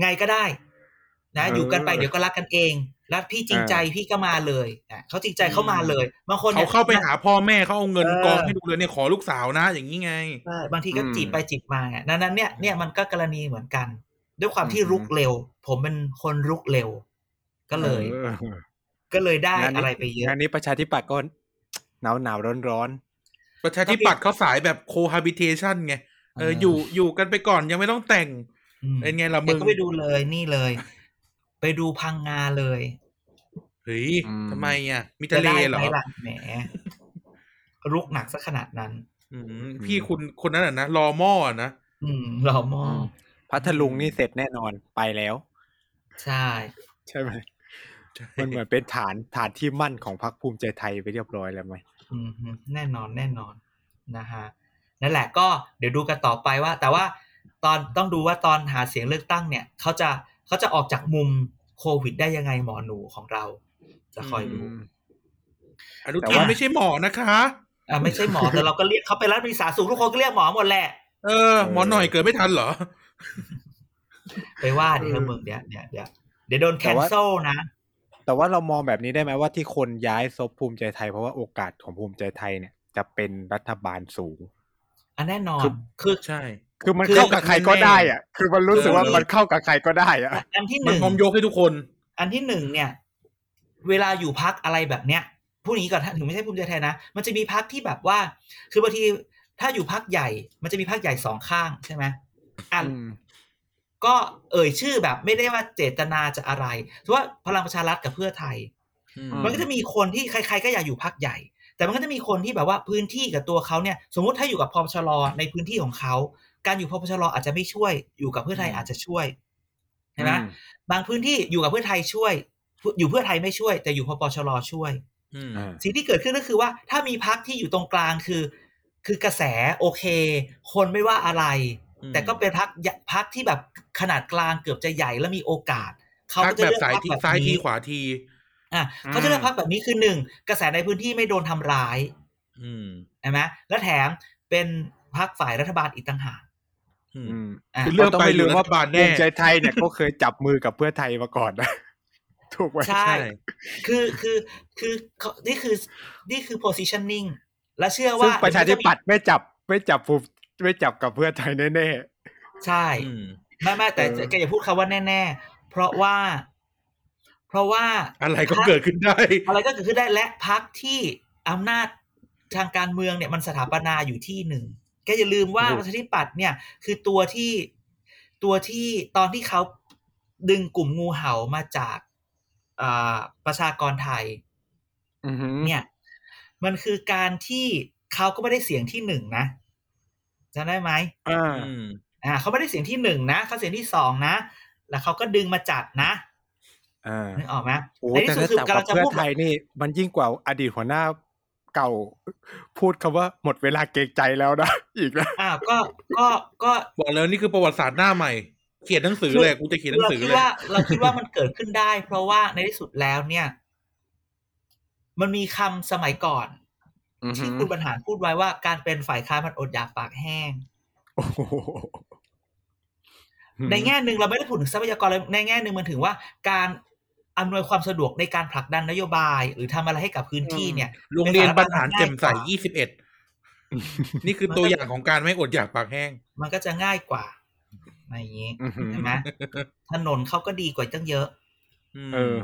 ไงก็ได้ นะเออออยู่กันไปเดี๋ยวก็รักกันเอง แล้วพี่จริงใจพี่ก็มาเลยอะเขาจริงใจเขามาเลย บางคนเขานี่ยเข้าไปหาพ่อแม่เขาเอาเงินเออกองให้ดูเลยเนี่ยขอลูกสาวนะ อย่างนี้ไงใช่บางทีก็อืมจีบไปจีบมาไงดังนั้นเนี่ยเนี่ยมันก็กรณีเหมือนกัน ด้วยความที่อืมรุกเร็ว ผมเป็นคนรุกเร็ว ก็เลยออก็เลยได้งานนี้อะไรไปเยอะงานนี้ประชาธิปัตย์ก็หนาวหนาวร้อนร้อนประชาธิปัตย์เขาสายแบบ cohabitation ไงเอออยู่อยู่กันไปก่อนยังไม่ต้องแต่งอืมเป็นไงล่ะเดี๋มึยวงก็ไปดูเลยนี่เลยไป ดูพังงาเลยเฮ้ยทำไมอะ มีจะทะเลได้เหรอไหมล่ะแหมรุกหนักซะขนาดนั้นอืมพี่คุณคนนั้นอะนะรอหม้ออะนะอืมรอมอๆพัทลุงนี่เสร็จแน่นอนไปแล้ว ใช่ ใช่ไหมมันเหมือนเป็นฐานฐานที่มั่นของพรรคภูมิใจไทยไปเรียบร้อยแล้วไหมอืมฮึแน่นอนแน่นอนนะฮะนั่นแหละก็เดี๋ยวดูกันต่อไปว่า แต่ว่าตอนต้องดูว่าตอนหาเสียงเลือกตั้งเนี่ยเขาจะเขาจะออกจากมุม โควิดได้ยังไงหมอหนูของเรา จะคอยดูอืมอนุแต่ทินว่าไม่ใช่หมอนะคะอ่าไม่ใช่หมอแต่เราก็เรียกเขาเป็นรัฐมนตรีสาธารณสุขทุกคนก็เรียกหมอหมดแหละเออหมอหน่อยเกิดไม่ทันเหรอ ไปว่าเดี๋ยวมึงเดี๋ยวเดี๋ยวเดี๋ยวเดี๋ยวโดนแคนเซิลนะ แต่ว่าเรามองแบบนี้ได้ไหมว่าที่คนย้ายซบภูมิใจไทยเพราะว่าโอกาสของภูมิใจไทยเนี่ย จะเป็นรัฐบาลสูงอันแน่นอนคือคือใช่ คือมันคือเข้ากับใครก็ได้อะคือมันรู้สึกว่าเออมันเข้ากับใครก็ได้อะอันที่หมันนึ่งพร้อมยกให้ทุกคน อันที่หนึ่งเนี่ย เวลาอยู่พักอะไรแบบเนี้ยพูดอย่างนี้ก่อนถ้าถึงไม่ใช่ภูมิใจไทยนะ มันจะมีพักที่แบบว่า คือบางทีถ้าอยู่พักใหญ่ มันจะมีพักใหญ่สองข้างใช่ไหมอะอืมก็เอ่ยชื่อแบบไม่ได้ว่าเจตนาจะอะไรเพราะว่าพลังประชารัฐกับเพื่อไทยอืมมันก็จะมีคนที่ใคร ๆ ก็อยากอยู่พักใหญ่ แต่มันก็จะมีคนที่แบบว่าพื้นที่กับตัวเขาเนี่ย สมมุติถ้าอยู่กับพปชรในพื้นที่ของเขา การอยู่พปชรอาจจะไม่ช่วย อยู่กับเพื่อไทยอาจจะช่วยเห็นไหมอืมบางพื้นที่อยู่กับเพื่อไทยช่วย อยู่เพื่อไทยไม่ช่วย แต่อยู่พปชรช่วยอืมอ่าสิ่งที่เกิดขึ้นก็คือว่า ถ้ามีพักที่อยู่ตรงกลางคือ คือกระแสโอเค คนไม่ว่าอะไรอืมแต่ก็เป็นพักพักที่แบบขนาดกลางเกือบจะใหญ่แล้วมีโอกาสเขาพักก็จะแบบเลือกสายพรรคทีแบบซ้ายทีนี้ขวาทีออะเขาจะเลือกพักแบบนี้คือหนึ่งกระแสในพื้นที่ไม่โดนทำร้ายอืมใช่ไหมและแถมเป็นพักฝ่ายรัฐบาลอีกต่างหากอืมอืมอะ คือเลือกต้องไปไม่ลืมอยู่ว่ารัฐบาลแน่ภูมิใจไทยเนี่ยก็เคยจับมือกับเพื่อไทยมาก่อนนะถูกไหมใช่ คือคือคือเขานี่คือนี่คือ positioning และเชื่อซึ่งว่าประชาธิปัตย์ไม่จับไม่จับภูมิไม่จับกับเพื่อไทยแน่ใช่อืมไม่ไม่แต่เออแกอย่าพูดคำว่าแน่ ๆ เพราะว่า เพราะว่าอะไรก็เกิดขึ้นได้ อะไรก็เกิดขึ้นได้และพักที่อำนาจทางการเมืองเนี่ยมันสถาปนาอยู่ที่หนึ่ง แกอย่าลืมว่าประชาธิปัตย์เนี่ย คือตัวที่ตัวที่ตอนที่เขาดึงกลุ่มงูเห่ามาจากอ่าประชากรไทยๆอือหือเนี่ย มันคือการที่เขาก็ไม่ได้เสียงที่หนึ่งนะจำได้ไหมอ่าอืมอ่าเขาไม่ได้เสียงที่หนึ่งนะเขาเสียงที่สองนะ แล้วเขาก็ดึงมาจัดนะอ่านึกออกไหมโอ้ในแต่ที่สุดถ้าคือกำลังจะจับกับเพื่อพูดไทยนี่ มันยิ่งกว่าอดีตหัวหน้า เก่า พูดคำว่าหมดเวลาเกรงใจแล้วนะอีกนะอ่าก็ก็ก็บอกแล้วนี่คือประวัติศาสตร์หน้าใหม่ เขียนหนังสือเลยกูจะเขียนหนังเราสือคิดเลยว่า เราคิดว่ามันเกิดขึ้นได้ เพราะว่าในที่สุดแล้วเนี่ย มันมีคำสมัยก่อนอือหืที่อคุณบรรหารพูดไว้ว่าการเป็นฝ่ายค้านมันอดอยากปากแห้งโอ้โหในแง่หนึ่งเราไม่ได้พูดถึงทรัพยากรเลยในแง่หนึ่งมันถึงว่าการ อำนวยความสะดวกในการผลักดันนโยบาย หรือทำอะไรให้กับพื้นที่เนี่ยโรงเรียนบรรหารง่ยแจ่มใสกว่ายี่สิบเอ็ดนี่คือตัวอย่างของการไม่อดอยากปากแห้ง มันก็จะง่ายกว่าอะไรอย่างนี้อือหือใช่ไหมถนนเขาก็ดีกว่าตั้งเยอะมเออ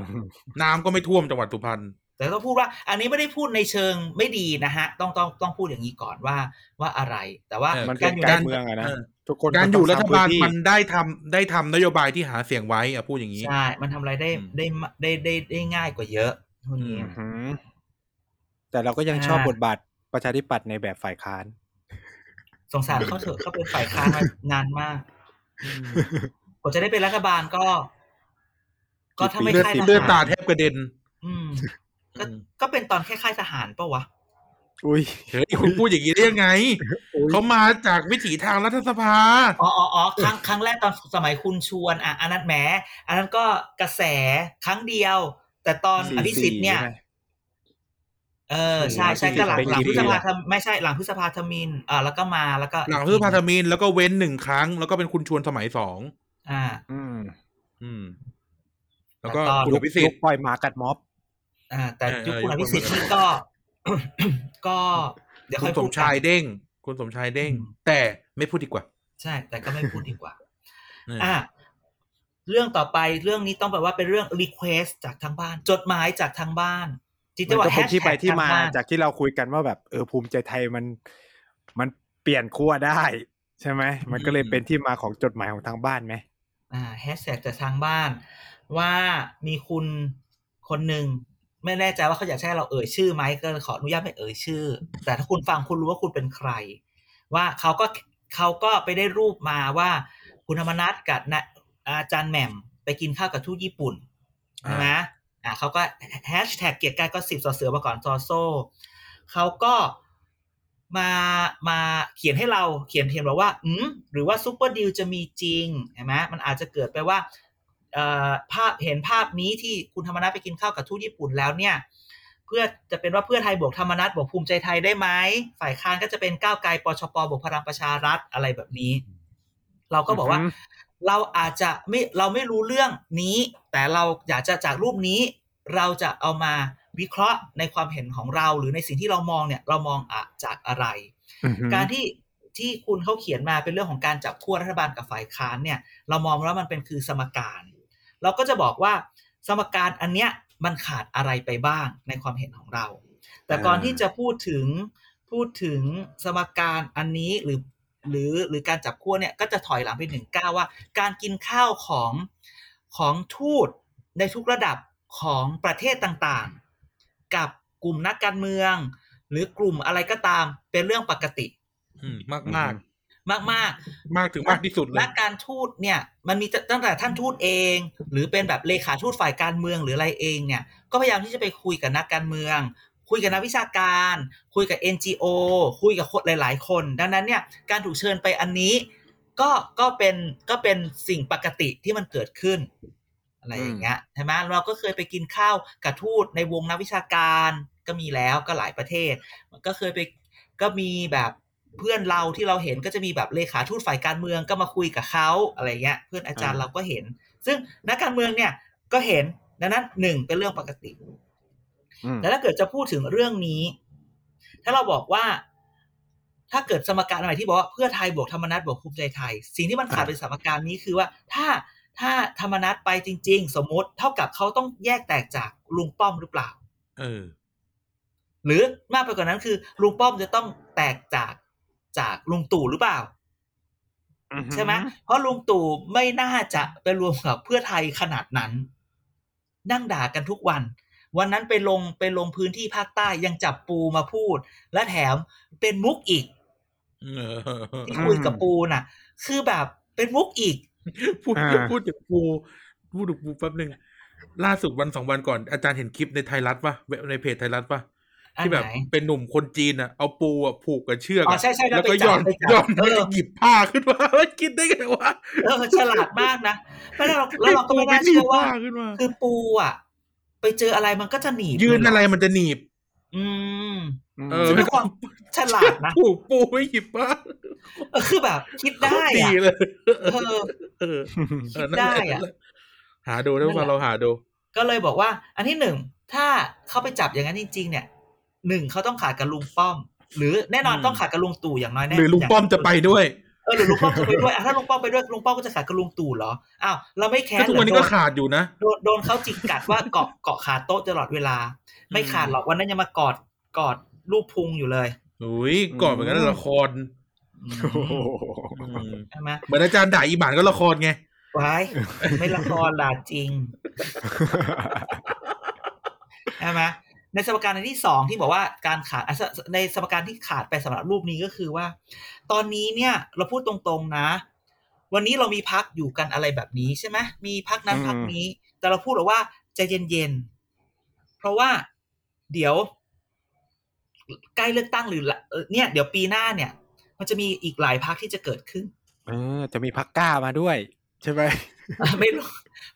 น้ำก็ไม่ท่วมจังหวัดสุพรรณแต่ต้องพูดว่า อันนี้ไม่ได้พูดในเชิงไม่ดีนะฮะ ต้องต้องต้องพูดอย่างนี้ก่อนว่าว่าอะไร แต่ว่าเออมันเป็นอยู่การในเมืองอะนะเออ ทุกคนการอยู่รัฐบาลต้องสงพื้นที่มันได้ทำได้ทำนโยบายที่หาเสียงไว้อะพูดอย่างนี้ใช่มันทำอะไรได้อืมได้ได้ได้ได้ง่ายกว่าเยอะพวกนี้อือือหือแต่เราก็ยังอ่าชอบบทบาทประชาธิปัตย์ในแบบฝ่ายค้าน สงสารเขาเถอะเขาเป็นฝ่ายค้านมานานมากกว่าจะได้เป็นรัฐบาลก็ ก็ถ้าไม่เลือดค่ายทเลือดตาหารแทบกระเด็นอืมก็อืมก็เป็นตอนแค่ค่ายทหารปะวะ อุ้ยเฮ้ยคุณพูดอย่างนี้ได้ยังไงอุ๊ยเขามาจากวิถีทางรัฐสภาอ๋ออ๋ออ๋อครั้งครั้งแรกตอนสมัยคุณชวนอะอันนั้นแหมอันนั้นก็กระแสครั้งเดียว แต่ตอนสี่อภิสิทธิ์เนี่ยสี่ใช่ไหมเออใช่สี่ใช่ก็หลังเป็นหลังกี่พฤษปีภาละธรรมไม่ใช่หลังพฤษภาธมินอ่าแล้วก็มาแล้วก็ หลังพฤษภาธมินแล้วก็เว้นหนึ่งครั้ง แล้วก็เป็นคุณชวนสมัยสองอ่า อืม อืม แล้วก็แต่ตอนคุณยุอคภิสิทยุคธิ์ปล่อยหมากัดม็อบ อ่า แต่เออยุคคุณเอออภิสิทธิ์นี่ก็ ก็เดี๋ยวคุค่อณยสพูมดชายกันเด้ง คุณสมชายเด้งอืมแต่ไม่พูดดีกว่า ใช่ แต่ก็ไม่พูดดีกว่าเอออะเรื่องต่อไปเรื่องนี้ต้องแปลว่าเป็นเรื่อง request จากทางบ้าน จดหมายจากทางบ้านจริงมันๆว่าก็เป็นที่ไป hashtag ที่มาทงบ้นจากที่เราคุยกันว่าแบบเออภูมิใจไทยมัน มันเปลี่ยนขั้วได้ ใช่ไหมมันก็เลยเป็นที่มาของจดหมายของทางบ้านไหมอ่าแฮชแท็กจากทางบ้าน ว่ามีคุณคนหนึ่ง ไม่แน่ใจว่าเขาอยากให้เราเอ่ยชื่อไหมก็ขออนุญาตไม่เอ่ยชื่อ แต่ถ้าคุณฟังคุณรู้ว่าคุณเป็นใคร ว่าเขาก็เขาก็ไปได้รูปมาว่า คุณธรรมนัสกับนะอาจารย์แหม่มไปกินข้าวกับทูตญี่ปุ่นใช่ไหมอ่าเขาก็แฮชแท็กเกียรติกายก็สิบสอเสือมาก่อนซอโซ่เขาก็มามาเขียนให้เราเขียนเพียงบอกว่า อืมหรือว่า super deal จะมีจริงเห็นไหมมันอาจจะเกิดไปว่า ภาพเห็นภาพนี้ที่คุณธรรมนัสไปกินข้าวกับทูตญี่ปุ่นแล้วเนี่ยเพื่อจะเป็นว่าเพื่อไทยบวกธรรมนัฐบวกภูมิใจไทยได้ไหมฝ่ายค้านก็จะเป็นก้าวไกลปชปบวกพลังประชารัฐอะไรแบบนี้ เราก็บอกว่าอือฮึเราอาจจะไม่เราไม่รู้เรื่องนี้ แต่เราอยากจะจากรูปนี้ เราจะเอามาวิเคราะห์ในความเห็นของเรา หรือในสิ่งที่เรามองเนี่ย เรามองอะจากอะไรอือหือการที่ที่คุณเขาเขียนมาเป็นเรื่องของการจับขั้วรัฐบาลกับฝ่ายค้านเนี่ย เรามองว่ามันเป็นคือสมการ เราก็จะบอกว่าสมการอันเนี้ยมันขาดอะไรไปบ้างในความเห็นของเรา แต่ก่อนที่จะพูดถึงพูดถึงสมการอันนี้หรือหรือหรือการจับขั้วเนี่ยก็จะถอยหลังไปหนึ่งก้าวว่า การกินข้าวของของทูตในทุกระดับของประเทศต่างๆ กับกลุ่มนักการเมือง หรือกลุ่มอะไรก็ตามเป็นเรื่องปกติอืมมาก มากมากๆมากถึงมากที่สุดๆเลและยการทูตเนี่ย มันมีตั้งแต่ท่านทูตเอง หรือเป็นแบบเลขาทูตฝ่ายการเมืองหรืออะไรเองเนี่ย ก็พยายามที่จะไปคุยกับนักการเมือง คุยกับนักวิชาการ คุยกับ NGO คุยกับคนหลาย ๆ คน ดังนั้นเนี่ยการถูกเชิญไปอันนี้ ก็ก็เป็นก็เป็นสิ่งปกติที่มันเกิดขึ้น อะไรอย่างเงี้ยใช่ไหมเราก็เคยไปกินข้าวกับทูตในวงนักวิชาการก็มีแล้วก็หลายประเทศ ก็เคยไปก็มีแบบ เพื่อนเราที่เราเห็นก็จะมีแบบเลขาทูตฝ่ายการเมืองก็มาคุยกับเขาอะไรเงี้ย เพื่อนอาจารย์เราก็เห็น ซึ่งนักการเมืองเนี่ยก็เห็นดังนั้นหนึ่งเป็นเรื่องปกติอืมแต่ถ้าเกิดจะพูดถึงเรื่องนี้ ถ้าเราบอกว่า ถ้าเกิดสมการใหม่ที่บอกว่าเพื่อไทยบวกธรรมนัตบวกภูมิใจไทย สิ่งที่มันขาดเป็นสมการนี้คือว่า ถ้าถ้าธรรมนัตไปจริง ๆ สมมติเท่ากับเขาต้องแยกแตกจากลุงป้อมหรือเปล่า เออ หรือมากไปกว่านั้นคือลุงป้อมจะต้องแตกจาก จากลุงตู่หรือเปล่าใช่ไหมเพราะลุงตู่ไม่น่าจะไปรวมกับเพื่อไทยขนาดนั้น นั่งด่ากันทุกวัน วันนั้นไปลงไปลงพื้นที่ภาคใต้ยังจับปูมาพูด และแถมเป็นมุกอีกเออที่คุยกับปูน่ะ คือแบบเป็นมุกอีก พูดอ่าพูดถึงปูพูดถึงปูแป๊บหนึ่งล่าสุดวันสองวันก่อนอาจารย์เห็นคลิปในไทยรัฐปะเว็บในเพจไทยรัฐปะอัน ที่แบบไหนเป็นหนุ่มคนจีนอะ เอาปูอะผูกกับเชือกอ๋ออะใช่ใช่แล้วแล้วก็ไปจับย้อนไปจับย้อนเออแล้วหยิบผ้าขึ้นมาว่ากินได้ไงวะเออฉลาดมากนะแล้วเราแล้วเราก็ไม่น่าเชื่อว่าปูไปหยิบผ้ขึ้นมาคือปูอะ ไปเจออะไรมันก็จะหนีบยืนเลยเหอะไรมันจะหนีบ อืมเออซึ่งเป็นความฉลาดนะผูกปูไม่หยิบผ้าเออคือแบบ คิดได้ดีอะเลยเออเออเออนั่นได้แหละอะหาดูได้นั่นแหว่าละเราหาดู ก็เลยบอกว่า อันที่หนึ่งถ้าเขาไปจับอย่างนั้นจริง ๆ เนี่ย หนึ่งเขาต้องขาดกับลุงป้อม หรือแน่นอนอืมต้องขาดกับลุงตู่อย่างน้อยแน่หรือลุงป้อมจะไปด้วยเออหรือลุงป้อมจะไปด้วยอะถ้าลุงป้อมไปด้วยลุงป้อมก็จะขาดกับลุงตู่เหรออ้าวเราไม่แค้ก็นทุกวันนี้เหรก็อขาดอยู่นะโดนโดนเขาจิกกัดว่าเกาะเกาะขาโต๊ะตลอดเวลา ไม่ขาดหรอกวันนั้นยังมากอดกอดรูปพุงอยู่เลยอุ้ยก่อนเหมือนกันนะละครอืมโอ้โหอืมใช่ไหมเหมือนอาจารย์ด่าอีหมานก็ละครไงไว้ไม่ละครด่าจริงใช่ไหม ในสมการอันที่สองที่บอกว่าการขาดอะสในสมการที่ขาดไปสำหรับรูปนี้ก็คือว่า ตอนนี้เนี่ยเราพูดตรงๆนะ วันนี้เรามีพักอยู่กันอะไรแบบนี้ใช่ไหมมีพักนั้นอืมพักนี้ แต่เราพูดหรอกว่าใจเย็นๆเพราะว่าเดี๋ยว ใกล้เลือกตั้งหรือละเอ่อเนี่ย เดี๋ยวปีหน้าเนี่ย มันจะมีอีกหลายพักที่จะเกิดขึ้น เออ จะมีพักกล้ามาด้วย ใช่ไหมอะไม่รู้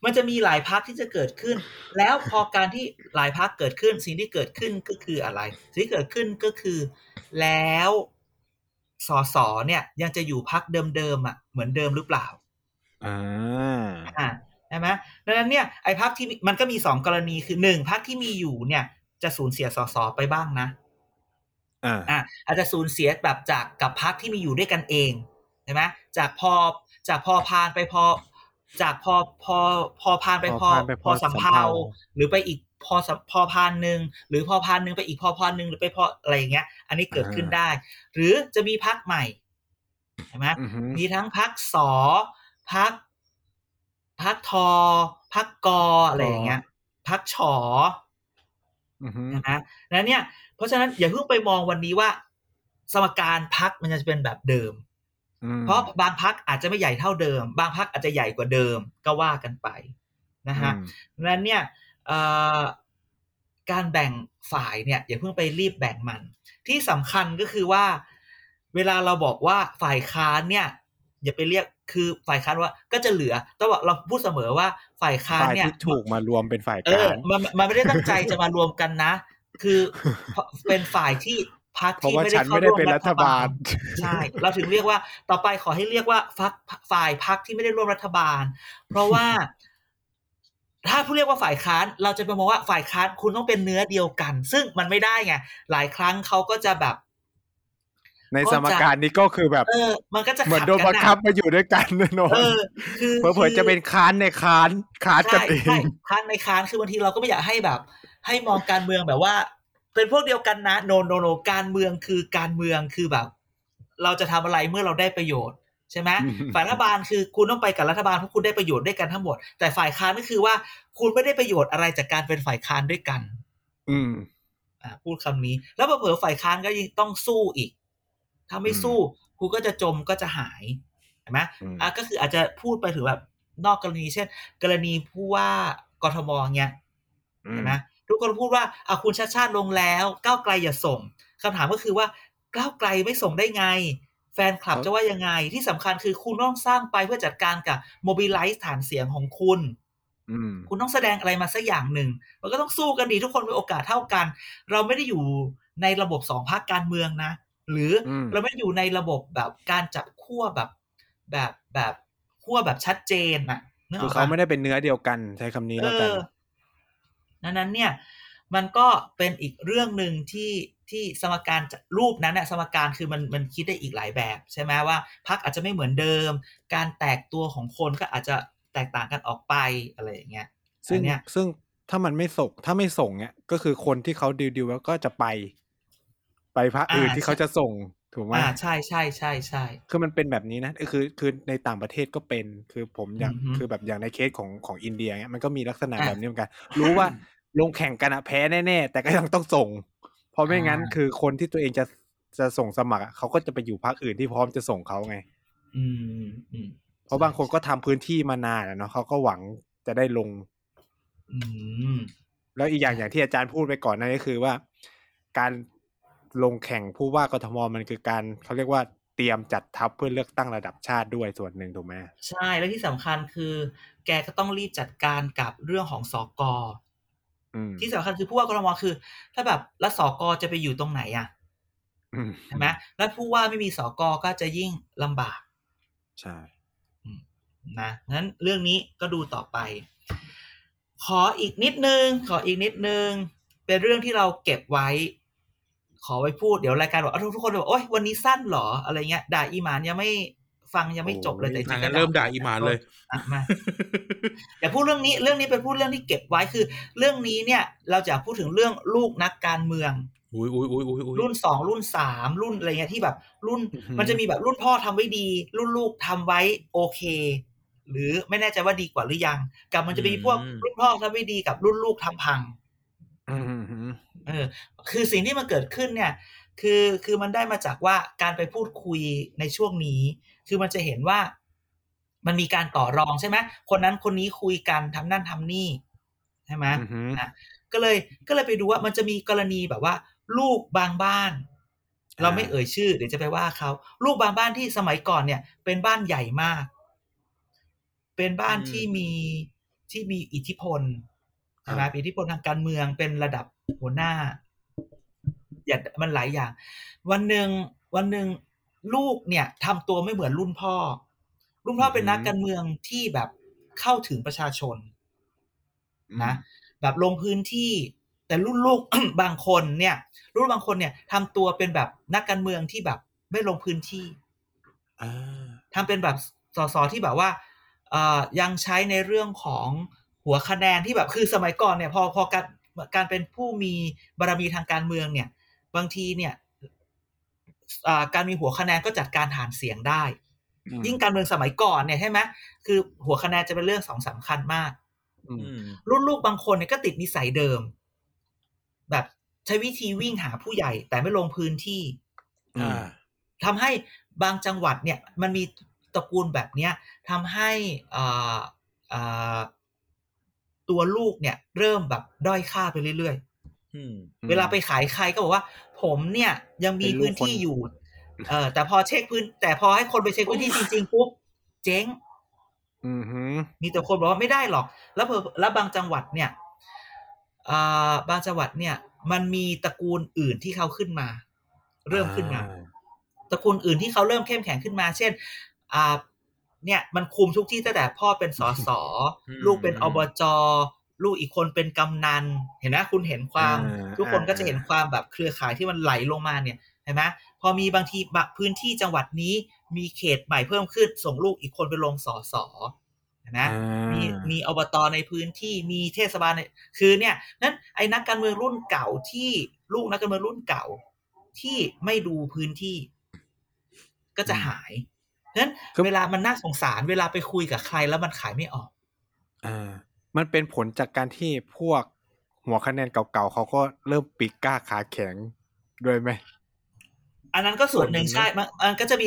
มันจะมีหลายพักที่จะเกิดขึ้น แล้วพอการที่หลายพักเกิดขึ้น สิ่งที่เกิดขึ้นก็คืออะไร สิ่งที่เกิดขึ้นก็คือ แล้วสสเนี่ย ยังจะอยู่พักเดิมๆอะเหมือนเดิมหรือเปล่าอ่าอ่าใช่ไหมดังนั้นเนี่ยไอ้พักที่มีมันก็มีสองกรณีคือหนึ่งพักที่มีอยู่เนี่ย จะสูญเสียสสไปบ้างนะอ่าอะอาจจะสูญเสียแบบจากกับพักที่มีอยู่ด้วยกันเองใช่ไหมจากพอจากพอพานไปพอ จากพอพอพอพานไปพอพอพานไปพพออสำสำเภาเภาหรือไปอีกพอสำพอพานหนึ่งหรือพอพานหนึ่งไปอีกพอพานหนึ่งหรือไปพออะไรอย่างเงี้ย อันนี้เกิดขึ้นได้ หรือจะมีพักใหม่ใช่ไหมอือหือมีทั้งพักสอพักพักทอพักกออะไรอย่างเงี้ยพักฉออือหือนะแล้วเนี่ย เพราะฉะนั้นอย่าเพิ่งไปมองวันนี้ว่า สมการพักมันจะเป็นแบบเดิมอืม เพราะบางพักอาจจะไม่ใหญ่เท่าเดิม บางพักอาจจะใหญ่กว่าเดิมก็ว่ากันไปนะฮะอืมดังนั้นเนี่ยเอ่อการแบ่งฝ่ายเนี่ยอย่าเพิ่งไปรีบแบ่งมัน ที่สำคัญก็คือว่า เวลาเราบอกว่าฝ่ายค้านเนี่ย อย่าไปเรียกคือฝ่ายค้านว่าก็จะเหลือต้องบอกเราพูดเสมอว่าฝ่ายค้านฝ่ายเนี่ยที่ถูกมารวมเป็นฝ่ายเอกลาองมันมันไม่ได้ตั้งใจจะมารวมกันนะ คือเป็นฝ่ายที่ พักเพราะที่ว่าไม่ได้ฉันเข้าไม่ได้ร่วมเป็นรัรัฐฐบาบาลลใช่เราถึงเรียกว่าต่อไปขอให้เรียกว่าฟักฝ่ายพักที่ไม่ได้ร่วมรัฐบาล เพราะว่า ถ้าผู้เรียกว่าฝ่ายค้าน เราจะไปมองว่าฝ่ายค้านคุณต้องเป็นเนื้อเดียวกัน ซึ่งมันไม่ได้ไงหลายครั้งเขาก็จะแบบ ในสมการนี้ก็คือแบบเออมันก็จะเหมือนโดนขับังกัะคับมาอยู่ด้วยกันแน่นอนเออคือเผื่อๆจะเป็นค้านในค้านค้านกันใช่เอใช่งค้านในค้านคือบางทีเราก็ไม่อยากให้แบบ ให้มองการเมืองแบบว่า เป็นพวกเดียวกันนะโนโนโนการเมืองคือการเมืองคือแบบ เราจะทำอะไรเมื่อเราได้ประโยชน์ใช่ไหมอืมฝ่ายรัฐบาลคือคุณต้องไปกับรัฐบาลเพราะคุณได้ประโยชน์ด้วยกันทั้งหมด แต่ฝ่ายค้านก็คือว่าคุณไม่ได้ประโยชน์อะไรจากการเป็นฝ่ายค้านด้วยกัน อืมอ่าพูดคำนี้ แล้วเผลอๆฝ่ายค้านก็ยังต้องสู้อีก ถ้าไม่สู้คุณก็จะจมก็จะหายเห็นไหมอืมอะก็คืออาจจะพูดไปถึงแบบนอกกรณีเช่น กรณีผู้ว่ากทมเงี้ยอืมเห็นไหม ทุกคนพูดว่าอะคุณชาติชาติลงแล้วก้าวไกลอย่าส่งคำถามก็คือว่าก้าวไกลไม่ส่งได้ไง แฟนคลับจะว่ายังไง ที่สำคัญคือคุณต้องสร้างไปเพื่อจัดการกับโมบิลไลซ์ฐานเสียงของคุณอืมคุณต้องแสดงอะไรมาสักอย่างหนึ่ง มันก็ต้องสู้กันดีทุกคนมีโอกาสเท่ากัน เราไม่ได้อยู่ในระบบสองพรรคการเมืองนะ หรืออมเราไม่ได้อยู่ในระบบแบบการจับขั้วแบบแบบแบบขั้วแบบชัดเจนน่ะนึกอคืออกเขาปะไม่ได้เป็นเนื้อเดียวกันใช้คำนี้แล้วกันเออ ดังนั้นเนี่ยมันก็เป็นอีกเรื่องหนึ่งที่ที่สมการจะรูปนั้นเนี่ยสมการคือมันมันคิดได้อีกหลายแบบใช่ไหมว่าพักอาจจะไม่เหมือนเดิม การแตกตัวของคนก็อาจจะแตกต่างกันออกไปอะไรอย่างเงี้ยซึ่งอันเนี้ยซึ่งถ้ามันไม่ส่งถ้าไม่ส่งเนี่ยก็คือคนที่เขาดิวดิวแล้วก็จะไป ไปพรรคอื่นอ่าที่เขาจะส่ง ถูกไหมอ่าใช่ใช่ใช่ใช่คือมันเป็นแบบนี้นะคือคือในต่างประเทศก็เป็นคือผมอย่างอือฮึคือแบบอย่างในเคสของของอินเดียเนี่ยมันก็มีลักษณะอะแบบนี้เหมือนกัน รู้ว่าลงแข่งกันอะแพ้แน่ๆแต่ก็ยังต้องส่ง เพราะไม่งั้นอ่าคือคนที่ตัวเองจะจะส่งสมัครอะเขาก็จะไปอยู่พรรคอื่นที่พร้อมจะส่งเขาไง อืมอืมเพราะบางคนก็ทำพื้นที่มานานอะเนาะเขาก็หวังจะได้ลง อืมแล้วอีกอย่างอย่างที่อาจารย์พูดไปก่อนนั่นก็คือว่า การ ลงแข่งผู้ว่ากทมมันคือการเขาเรียกว่าเตรียมจัดทัพเพื่อเลือกตั้งระดับชาติด้วยส่วนหนึ่งถูกไหมใช่แล้วที่สำคัญคือ แกก็ต้องรีบจัดการกับเรื่องของสอกออืมที่สำคัญคือผู้ว่ากรทมคือ ถ้าแบบแล้วสอกอจะไปอยู่ตรงไหนอะอืมใช่ไหมแล้วผู้ว่าไม่มีสอกอก็จะยิ่งลำบาก ใช่นะงั้นเรื่องนี้ก็ดูต่อไป ขออีกนิดนึง ขออีกนิดนึง เป็นเรื่องที่เราเก็บไว้ ขอไว้พูดเดี๋ยวรายการบอกเอาทุกคนบอกโอ๊ยวันนี้สั้นเหรออะไรเงี้ยด่าอีหมานยังไม่ฟังยังไม่จบเลยแต่จริทางงๆนั้นก็เริ่มด่าอีหมานเลยอะมาอย่าพูดเรื่องนี้เรื่องนี้เป็นพูดเรื่องที่เก็บไว้คือ เรื่องนี้เนี่ย เราจะพูดถึงเรื่องลูกนักการเมืองอุ้ยอุ้ยอุ้ยอุ้ยอุ้ยรุ่นสองรุ่นสามรุ่นอะไรเงี้ยที่แบบ รุ่นมันจะมีแบบรุ่นพ่อทำไว้ดี รุ่นลูกทำไว้โอเค หรือไม่แน่ใจว่าดีกว่าหรือยัง กับมันจะมีพวกรุ่นพ่อทำไม่ดีกับรุ่นลูกทำพังอืมอืมอืม เออคือสิ่งที่มันเกิดขึ้นเนี่ยคือคือมันได้มาจากว่าการไปพูดคุยในช่วงนี้ คือมันจะเห็นว่ามันมีการต่อรองใช่ไหมคนนั้นคนนี้คุยกันทำนั่นทำนี่ใช่ไหมอืมอะก็เลยก็เลยไปดูว่ามันจะมีกรณีแบบว่า ลูกบางบ้าน เราไม่เอ่ยชื่อ เดี๋ยวจะไปว่าเขาลูกบางบ้านที่สมัยก่อนเนี่ย เป็นบ้านใหญ่มาก เป็นบ้านที่มีที่มีอิทธิพล ใช่ไหมมีอิทธิพลทางการเมืองเป็นระดับหัวหน้าอย่างมันหลายอย่าง วันหนึ่งวันหนึ่งลูกเนี่ยทำตัวไม่เหมือนรุ่นพ่อ รุ่นพ่อเป็นนักการเมืองที่แบบเข้าถึงประชาชนนะแบบลงพื้นที่ แต่รุ่นลูกบางคนเนี่ย รุ่นบางคนเนี่ยทำตัวเป็นแบบนักการเมืองที่แบบไม่ลงพื้นที่อ่าทำเป็นแบบสสที่แบบว่าเอ่อยังใช้ในเรื่องของ หัวคะแนนที่แบบคือสมัยก่อนเนี่ยพอพอการการเป็นผู้มีบารมีทางการเมืองเนี่ย บางทีเนี่ยอ่าการมีหัวคะแนนก็จัดการฐานเสียงได้อืมยิ่งการเมืองสมัยก่อนเนี่ยใช่ไหมคือหัวคะแนนจะเป็นเรื่องสองสำคัญมากอืมอืมรุ่นลูกบางคนเนี่ยก็ติดนิสัยเดิม แบบใช้วิธีวิ่งหาผู้ใหญ่ แต่ไม่ลงพื้นที่อ่าทำให้บางจังหวัดเนี่ย มันมีตระกูลแบบเนี้ยทำให้อ่าอ่า ตัวลูกเนี่ยเริ่มแบบด้อยค่าไปเรื่อยอืมๆเวลาไปขายใครก็บอกว่า ผมเนี่ยยังมีเป็นลูกพื้นที่คนอยู่ เออแต่พอเช็คพื้น แต่พอให้คนไปเช็คพื้นที่จริงๆปุ๊บเจ๊งอืมฮึมีแต่คนบอกว่าไม่ได้หรอก แล้วเผลอแล้วบางจังหวัดเนี่ยอ่าบางจังหวัดเนี่ย มันมีตระกูลอื่นที่เขาขึ้นมา เริ่มขึ้นมาอ่ตระกูลอื่นที่เขาเริ่มเข้มแข็งขึ้นมา เช่น อ่า เนี่ยมันคุมทุกที่ตั้งแต่พ่อเป็นสสอืมลูกเป็นอบจลูกอีกคนเป็นกำนัน เห็นไหมคุณเห็นความอ่าทุกคนก็จะอ่าเห็นความแบบเครือข่ายที่มันไหลลงมาเนี่ยเห็นไหมพอมีบางทีบะพื้นที่จังหวัดนี้ มีเขตใหม่เพิ่มขึ้น ส่งลูกอีกคนไปลงสสเห็นไหมอ่ามีมีอบตในพื้นที่มีเทศบาลในคือเนี่ยนั้นไอ้นักการเมืองรุ่นเก่าที่ลูกนักการเมืองรุ่นเก่า ที่ไม่ดูพื้นที่ ก็จะหายเพราะฉะ นั้นคือเวลามันน่าสงสารเวลาไปคุยกับใครแล้วมันขายไม่ออกอ่ามันเป็นผลจากการที่พวกหัวคะแนนเก่าๆเขาก็เริ่มปีกกล้าขาแข็งด้วยไหม อันนั้นก็ส่วนหนึ่งส่วนหนึ่งใช่มันมันก็จะมี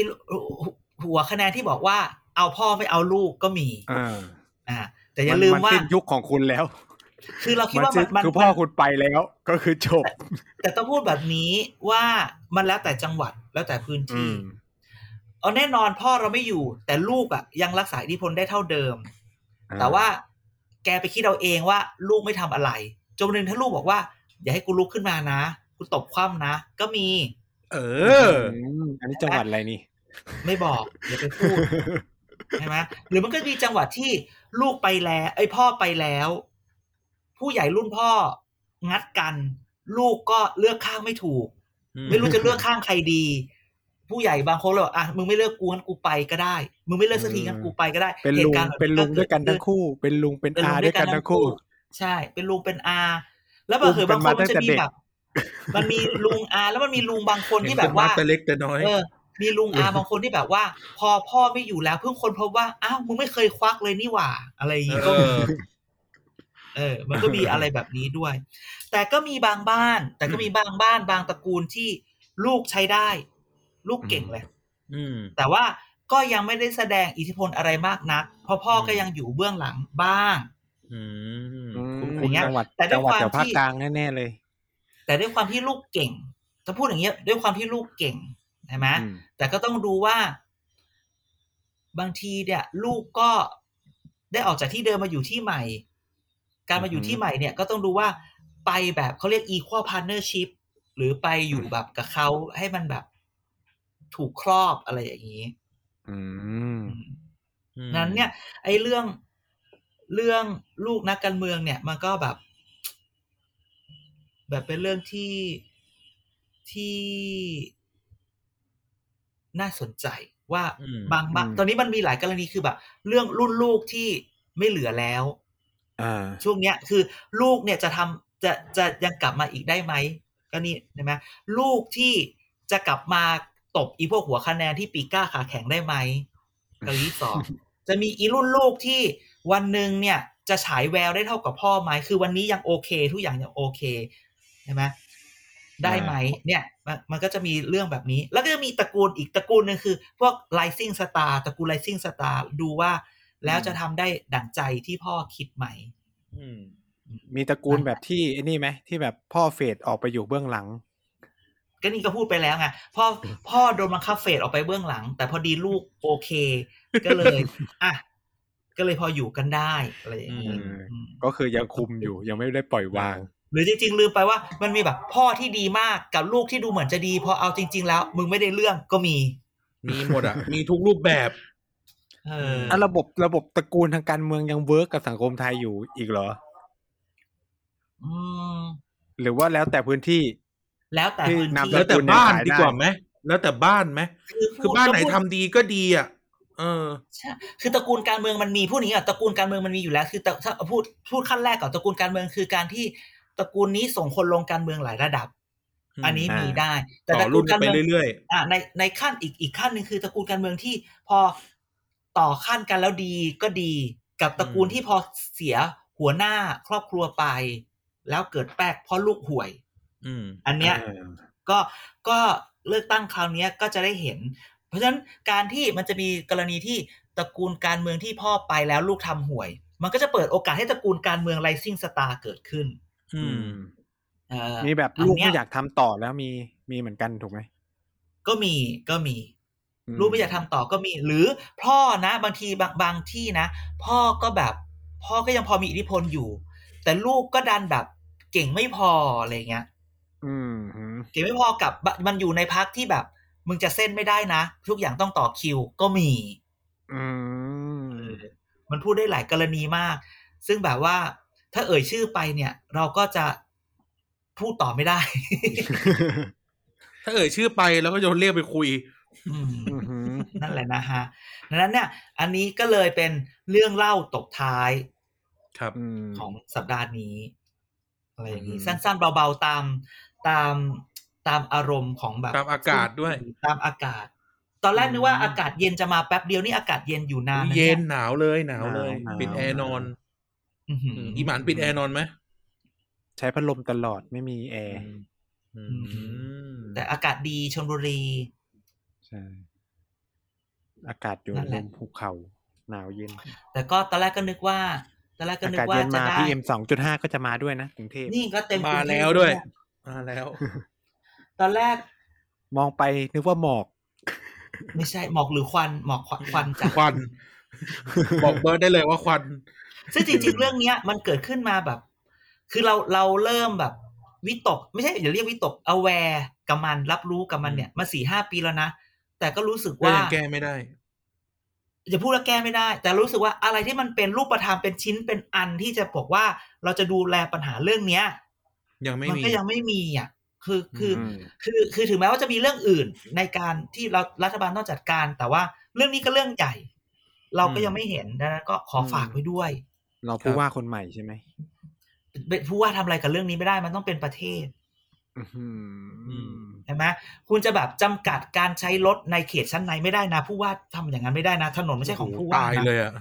หัวคะแนนที่บอกว่า เอาพ่อไม่เอาลูกก็มีอ่าอ่าแต่อย่าลืมว่านสิ้นยุคของคุณแล้ว คือเราคิดมันว่าสิ้มันนมันคือพ่อคุณไปแล้วก็คือจบ แต่ต้องพูดแบบนี้ว่ามันแล้วแต่จังหวัดแล้วแต่พื้นอืที่ม เอาแน่นอนพ่อเราไม่อยู่ แต่ลูกอะ ยังรักษาอิทธิพลได้เท่าเดิมอ่าแต่ว่าแกไปคิดเอาเองว่า ลูกไม่ทำอะไรจนวันหนึ่งถ้าลูกบอกว่า อย่าให้กูลุกขึ้นมานะกูตบคว่ำนะ ก็มี เออมอันนี้จังหวัดอะไรนี่ ไม่บอกอย่าไปพูดใช่ไหมหรือมันก็มีจังหวะที่ลูกไปแล้ว ไอ้ยพ่อไปแล้ว ผู้ใหญ่รุ่นพ่องัดกัน ลูกก็เลือกข้างไม่ถูก ไม่รู้จะเลือกข้างใครดี ผู้ใหญ่บางคนเลยบอกอะมึงไม่เลือกกูงั้นกูไปก็ได้ มึงไม่เลือกสักทีงั้นกูไปก็ได้เป็นหลุตุงการณ์แบบเป็นลุงด้วยกันทั้งเดคู่ เป็นลุงเป็นเป็นอาลุงด้วยกันทั้งคู่ ใช่ เป็นลุงเป็นอาแล้วบางอุ้เผื่มอบางคนกันมาตั้มันงจะแต่มีเด็กแบบมันมีลุงอาแล้วมันมีลุงบางคนที่แบบว่าเห็นคนมาแต่เล็กแต่น้อยเออมีลุงอาบางคนที่แบบว่า พอพ่อไม่อยู่แล้วเพิ่งคนพบว่าอ้าวมึงไม่เคยควักเลยนี่หว่า อะไรอย่างงี้ก็มีเออเออ มันก็มีอะไรแบบนี้ด้วย แต่ก็มีบางบ้าน แต่ก็มีบางบ้านบางตระกูลที่ลูกใช้ได้ ลูกเก่งเลยอืมแต่ว่าก็ยังไม่ได้แสดงอิทธิพลอะไรมากนักเพราะพ่อก็ยังอยู่เบื้องหลังบ้างอืมอืมอย่างเงี้ยจังหวัดแต่ด้วยจังหวัดความแถวภาคที่กลางแน่ๆเลย แต่ด้วยความที่ลูกเก่งถ้าพูดอย่างเงี้ย ด้วยความที่ลูกเก่งใช่ไหมอืมแต่ก็ต้องดูว่า บางทีเนี่ย ลูกก็ได้ออกจากที่เดิมมาอยู่ที่ใหม่ การมาอยู่ที่ใหม่เนี่ย ก็ต้องดูว่าไปแบบเขาเรียก equal partnership หรือไปอยู่แบบกับเขาให้มันแบบ ถูกครอบอะไรอย่างนี้อืมนั้นเนี่ย ไอ้เรื่องเรื่องลูกนักการเมืองเนี่ย มันก็แบบ แบบเป็นเรื่องที่ที่น่าสนใจว่าอืมบางบางอืมตอนนี้มันมีหลายกรณีคือแบบ เรื่องรุ่นลูกที่ไม่เหลือแล้วอ่าช่วงเนี้ย คือลูกเนี่ยจะทำจะจะยังกลับมาอีกได้ไหมก็นี่ใช่ไหมลูกที่จะกลับมา ตบอีพวกหัวคะแนนที่ปีกกล้าขาแข็งได้ไหมกรณีที่สองจะมีอีรุ่นลูกที่วันหนึ่งเนี่ย จะฉายแววได้เท่ากับพ่อไหมคือวันนี้ยังโอเค ทุกอย่างยังโอเคใช่ไหมได้ไหมเนี่ยมันมันก็จะมีเรื่องแบบนี้ แล้วก็จะมีตระกูลอีกตระกูลหนึงคือ พวก rising star ตระกูล rising star ดูว่า แล้วจะทำได้ดั่งใจที่พ่อคิดไหมอืมมีตระกูลแบบที่ไอ้นี่ไหมที่แบบพ่อ fade ออกไปอยู่เบื้องหลัง ก็นี่ก็พูดไปแล้วไงพ่อพ่อโดนบังคับ fade ออกไปเบื้องหลัง แต่พอดีลูกโอเค ก็เลยอะก็เลยพออยู่กันได้อะไรอย่างนี้อืมอืมก็คือยังคุมอยู่ยังไม่ได้ปล่อยวาง หรือจริงๆลืมไปว่ามันมีแบบ พ่อที่ดีมากกับลูกที่ดูเหมือนจะดี พอเอาจริง ๆ แล้ว มึงไม่ได้เรื่องก็มี มีหมดอะ มีทุกรูปแบบเอออะระบบระบบตระกูลทางการเมืองยัง work กับสังคมไทยอยู่อีกเหรออืมหรือว่าแล้วแต่พื้นที่ แล้วแต่ที่พื้นนำที่แล้วแต่ตระกูลบ้านขายได้ดีกว่าไหมแล้วแต่บ้านไหมคือคือพูดบ้านไหนก็พูดทำดีก็ดีอะเออใช่คือตระกูลการเมืองมันมีพูดอย่างนี้อะตระกูลการเมืองมันมีอยู่แล้ว คือตระถ้าพูดพูดขั้นแรกก่อนตระกูลการเมืองคือการที่ตระกูลนี้ส่งคนลงการเมืองหลายระดับอืมอันนี้อ่ามีมีได้ แต่ต่ตอระกูรุ่ลนการไปเมืองเรื่อยอ่าในในขั้นอีกอีกขั้นหนึ่งคือตระกูลการเมืองที่พอต่อขั้นกันแล้วดีก็ดี กับตระกูลที่พอเสียหัวหน้าครอบครัวไป แล้วเกิดแป๊กเพราะลูกห่วยๆ อืมอันเนี้ยเออก็ก็เลือกตั้งคราวเนี้ยก็จะได้เห็น เพราะฉะนั้นการที่มันจะมีกรณีที่ตระกูลการเมืองที่พ่อไปแล้วลูกทำห่วย มันก็จะเปิดโอกาสให้ตระกูลการเมือง rising star เกิดขึ้น อือืมมเอ่อมีแบบอันลูกเนี้ไม่อยากทำต่อแล้วมีมีเหมือนกันถูกไหมก็มีก็มีอืมลูกไม่อยากทำต่อก็มี หรือพ่อนะบางทีบางบางที่นะพ่อก็แบบ พ่อก็ยังพอมีอิทธิพลอยู่ แต่ลูกก็ดันแบบเก่งไม่พออะไรเงี้ยอืมฮึ เก่งไม่พอกับมันอยู่ในพักที่แบบ มึงจะเส้นไม่ได้นะ ทุกอย่างต้องต่อคิวก็มีอืมมันพูดได้หลายกรณีมาก ซึ่งแบบว่า ถ้าเอ่ยชื่อไปเนี่ย เราก็จะพูดต่อไม่ได้ ถ้าเอ่ยชื่อไปแล้วก็โยนเรียกไปคุยอืมอือฮึนั่นแหละนะฮะดังนั้นเนี่ย อันนี้ก็เลยเป็นเรื่องเล่าตกท้าย ครับอืมของสัปดาห์นี้อะไรอย่างนี้อืมสั้นๆ เบาๆ ตาม ตามตามอารมณ์ของแบบตามอากาศด้วย ตามอากาศ ตอนแรกนึกว่าอากาศเย็นจะมาแป๊บเดียวนี่อากาศเย็นอยู่นานนะเย็นยหนาวเลยหนาวเลยหนาวปิดแอร์นอนอื้อหืออืมอีหมานปิดแอร์นอนไหมใช้พัดลมตลอดไม่มีแอร์อืมแต่อากาศดีชลบุรีใช่อากาศอยู่นั่นแหบละนภูเขาหนาวเย็น แต่ก็ตอนแรกก็นึกว่าตอนแรกก็อานึกกาศว่าเย็นจะมาได้พีเอ็มสองจุดห้าก็จะมาด้วยนะกรุงเทพนี่ก็เต็มมากรุงเทพแล้วด้วย มาแล้ว ตอนแรก มองไปนึกว่าหมอก ไม่ใช่หมอกหรือควันหมอกควันควันจากควัน บอกเบิร์ดได้เลยว่าควัน ซึ่งจริง ๆ เรื่องเนี้ย มันเกิดขึ้นมาแบบ คือเราเราเริ่มแบบวิตก ไม่ใช่อย่าเรียกวิตก aware กับมันรับรู้กับมันเนี่ยมาสี่ห้าปีแล้วนะแต่ก็รู้สึกก็ว่ายังแก้ไม่ได้อย่าพูดว่าแก้ไม่ได้ แต่รู้สึกว่าอะไรที่มันเป็นรูปธรรมเป็นชิ้นเป็นอันที่จะบอกว่าเราจะดูแลปัญหาเรื่องเนี้ย ยังไม่มันมีก็ยังไม่มีอะคือคืออืมคือคือถึงแม้ว่าจะมีเรื่องอื่นในการที่เรารัฐบาลต้องจัดการ แต่ว่าเรื่องนี้ก็เรื่องใหญ่ เราก็อืมยังไม่เห็นดังนั้นก็ขอฝากไว้ด้วย เราผู้ว่าคนใหม่ใช่ไหมเป็นผู้ว่าทำอะไรกับเรื่องนี้ไม่ได้มันต้องเป็นประเทศอื้อหือใช่ไหมคุณจะแบบจำกัดการใช้รถในเขตชั้นในไม่ได้นะผู้ว่าทำอย่างนั้นไม่ได้นะถนนไม่ใช่ของผู้ว่าตายนะเลยอะ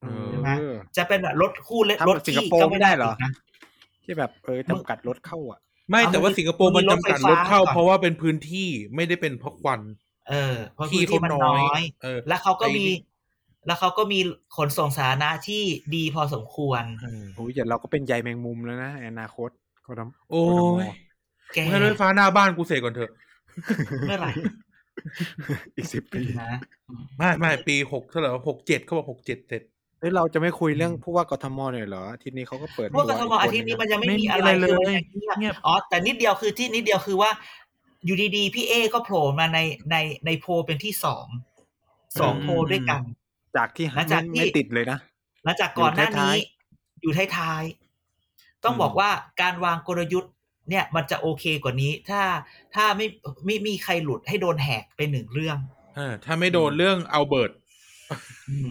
เออใช่ไหมจะเป็นแบบรถคู่เล็กทำรแบถบสิงที่คโปร์ก็ไม่ไม่ได้ได้เหรอติดนะ ที่แบบเออจำกัดรถเข้าอะ ไม่เอาแต่ว่ามีสิงคโปร์มันมีรถจำกัดไฟฟ้ารถเข้าก่อนเพราะว่าเป็นพื้นที่ไม่ได้เป็นเพราะควัน เออเพราะที่พื้นที่มันเขาน้น้ออยยเออแล้วเขาก็มีไอ้แล้วเขาก็มีขนส่งสาธารณะที่ดีพอสมควรเออโอ้ยอย่าเราก็เป็นใยแมงมุมแล้วนะในอนาคตก็ทำโอ้ยแกมึงให้รถไฟฟ้าหน้าบ้านกูเสกก่อนเถอะเมื่อไหร่อีกสิบปีนะ ไม่ไม่ปีหกเท่าไหร่หกเจ็ดเขาบอกหกเจ็ดเสร็จ เฮ้ยเราจะไม่คุยเรื่องผู้ว่ากทมหน่อยเหรออาทิตย์นี้เขาก็เปิดพวกกทมอาทิตย์นี้มันยังไม่ไม่มีมีอะไรอะไรเลยคือมันยังเงียบเงียบอ๋อแต่นิดเดียวคือที่นิดเดียวคือว่า อยู่ดีๆพี่เอก็โผล่มาในในในโพลเป็นที่สองสองโพลด้วยกัน จากที่หลังจากที่ไม่ติดเลยนะหลังจากก่อนหน้าอยู่ท้านี้ยอยู่ท้ายๆต้องอืมบอกว่าการวางกลยุทธ์เนี่ยมันจะโอเคกว่านี้ ถ้าถ้าไม่ไม่มีใครหลุดให้โดนแหกไปหนึ่งเรื่องเออถ้าไม่โดนเรื่องเอาเบิร์ตอืม